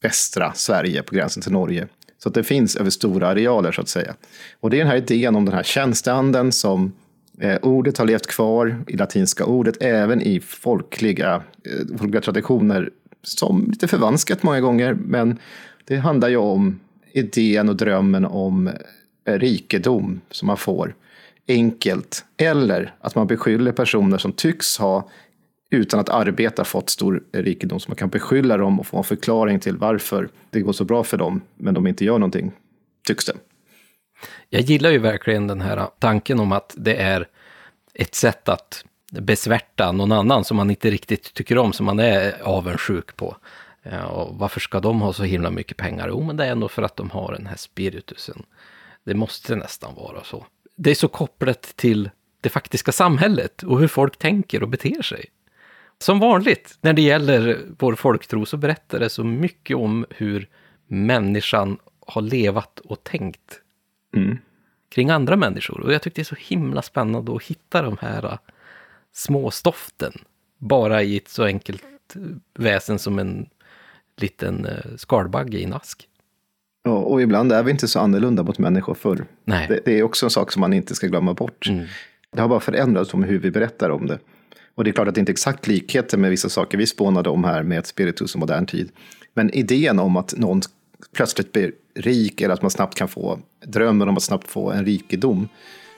västra Sverige på gränsen till Norge. Så att det finns över stora arealer så att säga. Och det är den här idén om den här tjänsteanden som eh, ordet har levt kvar i latinska ordet även i folkliga, eh, folkliga traditioner som lite förvanskat många gånger. Men det handlar ju om idén och drömmen om eh, rikedom som man får enkelt. Eller att man beskyller personer som tycks ha utan att arbeta fått stor rikedom. Så man kan beskylla dem och få en förklaring till varför det går så bra för dem, men de inte gör någonting, tycks det. Jag gillar ju verkligen den här tanken om att det är ett sätt att besvärta någon annan som man inte riktigt tycker om, som man är avundsjuk på. Eh, och varför ska de ha så himla mycket pengar? Jo, men det är nog för att de har den här spiritusen. Det måste nästan vara så. Det är så kopplat till det faktiska samhället och hur folk tänker och beter sig. Som vanligt när det gäller vår folktro så berättar det så mycket om hur människan har levat och tänkt mm. kring andra människor. Och jag tycker det är så himla spännande att hitta de här äh, små stoften bara i ett så enkelt äh, väsen som en liten äh, skalbagge i en ask. Ja, och ibland är vi inte så annorlunda mot människor förr. Nej. Det, det är också en sak som man inte ska glömma bort. Mm. Det har bara förändrats om hur vi berättar om det. Och det är klart att det inte är exakt likheter med vissa saker vi spånade om här med spiritus och modern tid. Men idén om att någon plötsligt blir rik eller att man snabbt kan få drömmen om att snabbt få en rikedom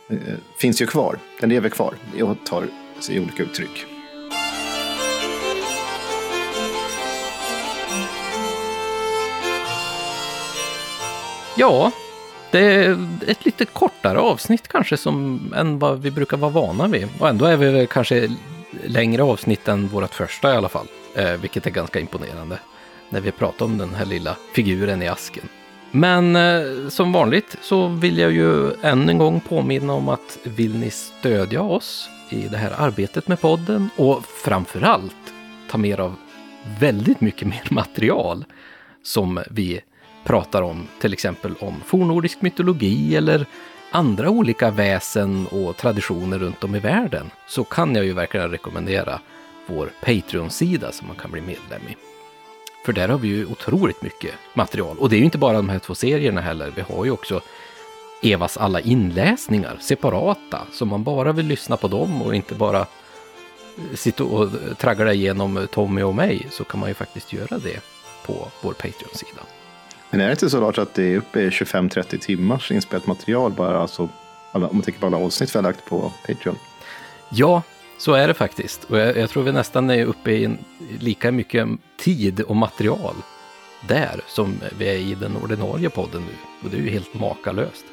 eh, finns ju kvar. Den lever kvar och tar sig olika uttryck. Ja, det är ett lite kortare avsnitt kanske som, än vad vi brukar vara vana vid. Och ändå är vi väl kanske längre avsnitt än vårt första i alla fall. Eh, vilket är ganska imponerande. När vi pratar om den här lilla figuren i asken. Men eh, som vanligt så vill jag ju än en gång påminna om att vill ni stödja oss i det här arbetet med podden och framförallt ta mer av väldigt mycket mer material som vi pratar om, till exempel om fornordisk mytologi eller andra olika väsen och traditioner runt om i världen, så kan jag ju verkligen rekommendera vår Patreon-sida som man kan bli medlem i. För där har vi ju otroligt mycket material. Och det är ju inte bara de här två serierna heller. Vi har ju också Evas alla inläsningar separata. Så man bara vill lyssna på dem och inte bara sitta och traggla igenom Tommy och mig så kan man ju faktiskt göra det på vår Patreon-sida. Men är det inte så Lars att det är uppe i 25-30 timmars inspelat material bara, alltså, alla, om man tänker på alla avsnitt vi har lagt på Patreon? Ja, så är det faktiskt. Och jag, jag tror vi nästan är uppe i en, lika mycket tid och material där som vi är i den ordinarie podden nu. Och det är ju helt makalöst.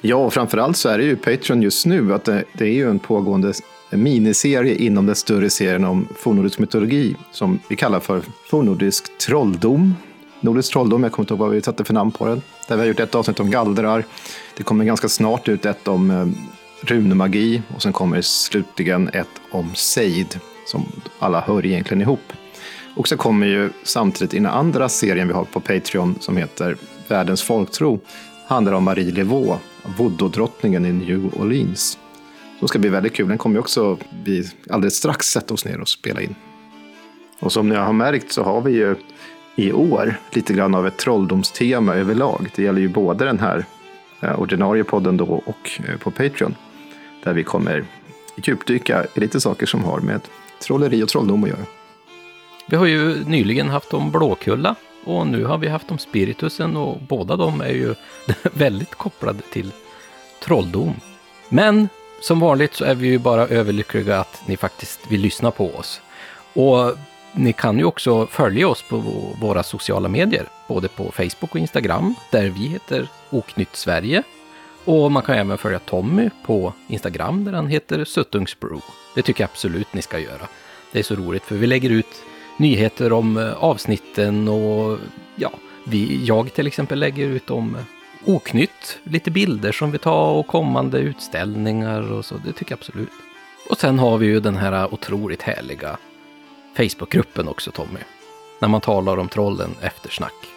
Ja, och framförallt så är det ju Patreon just nu att det, det är ju en pågående miniserie inom den större serien om fornnordisk mytologi som vi kallar för fornnordisk trolldom. Nordisk trolldom, jag kommer inte ihåg vad vi satte för namn på den. Där vi har gjort ett avsnitt om gallrar. Det kommer ganska snart ut ett om eh, runmagi och sen kommer slutligen ett om sejd som alla hör egentligen ihop. Och så kommer ju samtidigt i den andra serien vi har på Patreon som heter Världens folktro handlar om Marie Levaux, voodoo-drottningen i New Orleans. Som ska bli väldigt kul. Den kommer ju också vi alldeles strax sätta oss ner och spela in. Och som ni har märkt så har vi ju i år lite grann av ett trolldomstema överlag. Det gäller ju både den här eh, ordinarie podden då och eh, på Patreon. Där vi kommer djupdyka i lite saker som har med trolleri och trolldom att göra. Vi har ju nyligen haft om Blåkulla och nu har vi haft om Spiritusen och båda de är ju väldigt kopplade till trolldom. Men som vanligt så är vi ju bara överlyckliga att ni faktiskt vill lyssna på oss. Och ni kan ju också följa oss på våra sociala medier, både på Facebook och Instagram, där vi heter Oknytt Sverige. Och man kan även följa Tommy på Instagram där han heter Suttungsbro. Det tycker jag absolut ni ska göra. Det är så roligt för vi lägger ut nyheter om eh, avsnitten och ja, vi, jag till exempel lägger ut om eh, Oknytt, lite bilder som vi tar och kommande utställningar och så. Det tycker jag absolut. Och sen har vi ju den här otroligt härliga Facebookgruppen också Tommy. När man talar om trollen eftersnack.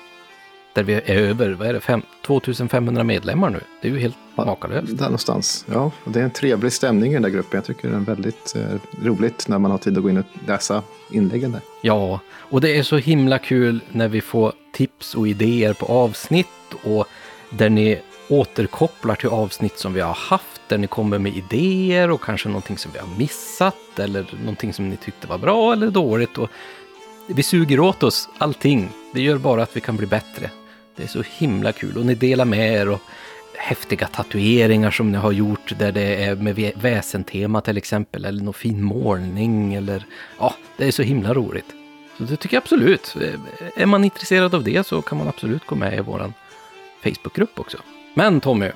Där vi är över, vad är det, fem, 2500 medlemmar nu. Det är ju helt makalöst. Där någonstans. Ja, det är en trevlig stämning i den där gruppen. Jag tycker det är väldigt eh, roligt när man har tid att gå in och läsa inläggen där. Ja, och det är så himla kul när vi får tips och idéer på avsnitt och där ni återkopplar till avsnitt som vi har haft, där ni kommer med idéer och kanske någonting som vi har missat eller någonting som ni tyckte var bra eller dåligt. Och vi suger åt oss allting. Det gör bara att vi kan bli bättre. Det är så himla kul och ni delar med er och häftiga tatueringar som ni har gjort där det är med väsentema till exempel eller någon fin målning eller ja, det är så himla roligt. Så det tycker jag absolut. Är man intresserad av det så kan man absolut gå med i våran Facebookgrupp också. Men Tommy,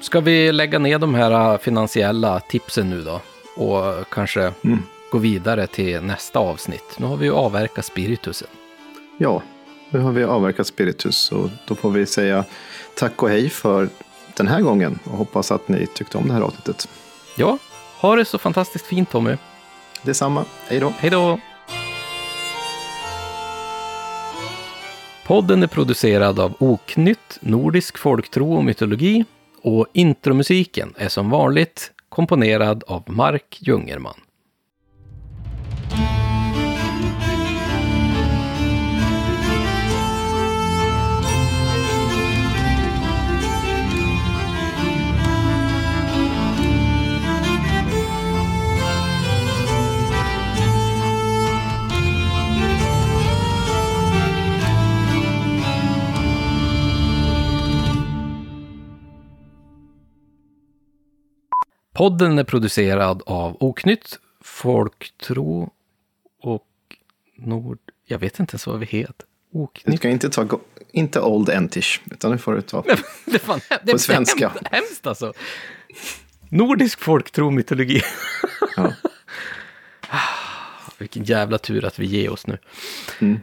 ska vi lägga ner de här finansiella tipsen nu då? Och kanske mm. gå vidare till nästa avsnitt. Nu har vi ju avverkat spiritusen. Ja, nu har vi avverkat spiritus och då får vi säga tack och hej för den här gången och hoppas att ni tyckte om det här avsnittet. Ja, ha det så fantastiskt fint Tommy. Detsamma. Hej då. Hej då. Podden är producerad av Oknytt, Nordisk folktro och mytologi och intromusiken är som vanligt komponerad av Mark Jungerman. Podden är producerad av Oknytt, Folktro och Nord... Jag vet inte ens vad vi heter. Du Oknytt. ska inte ta, inte Old Entish, utan nu får du ta... Det är, fan, det är På svenska. Hemskt, hemskt alltså. Nordisk folktro mytologi. Ja. Vilken jävla tur att vi ger oss nu. Mm.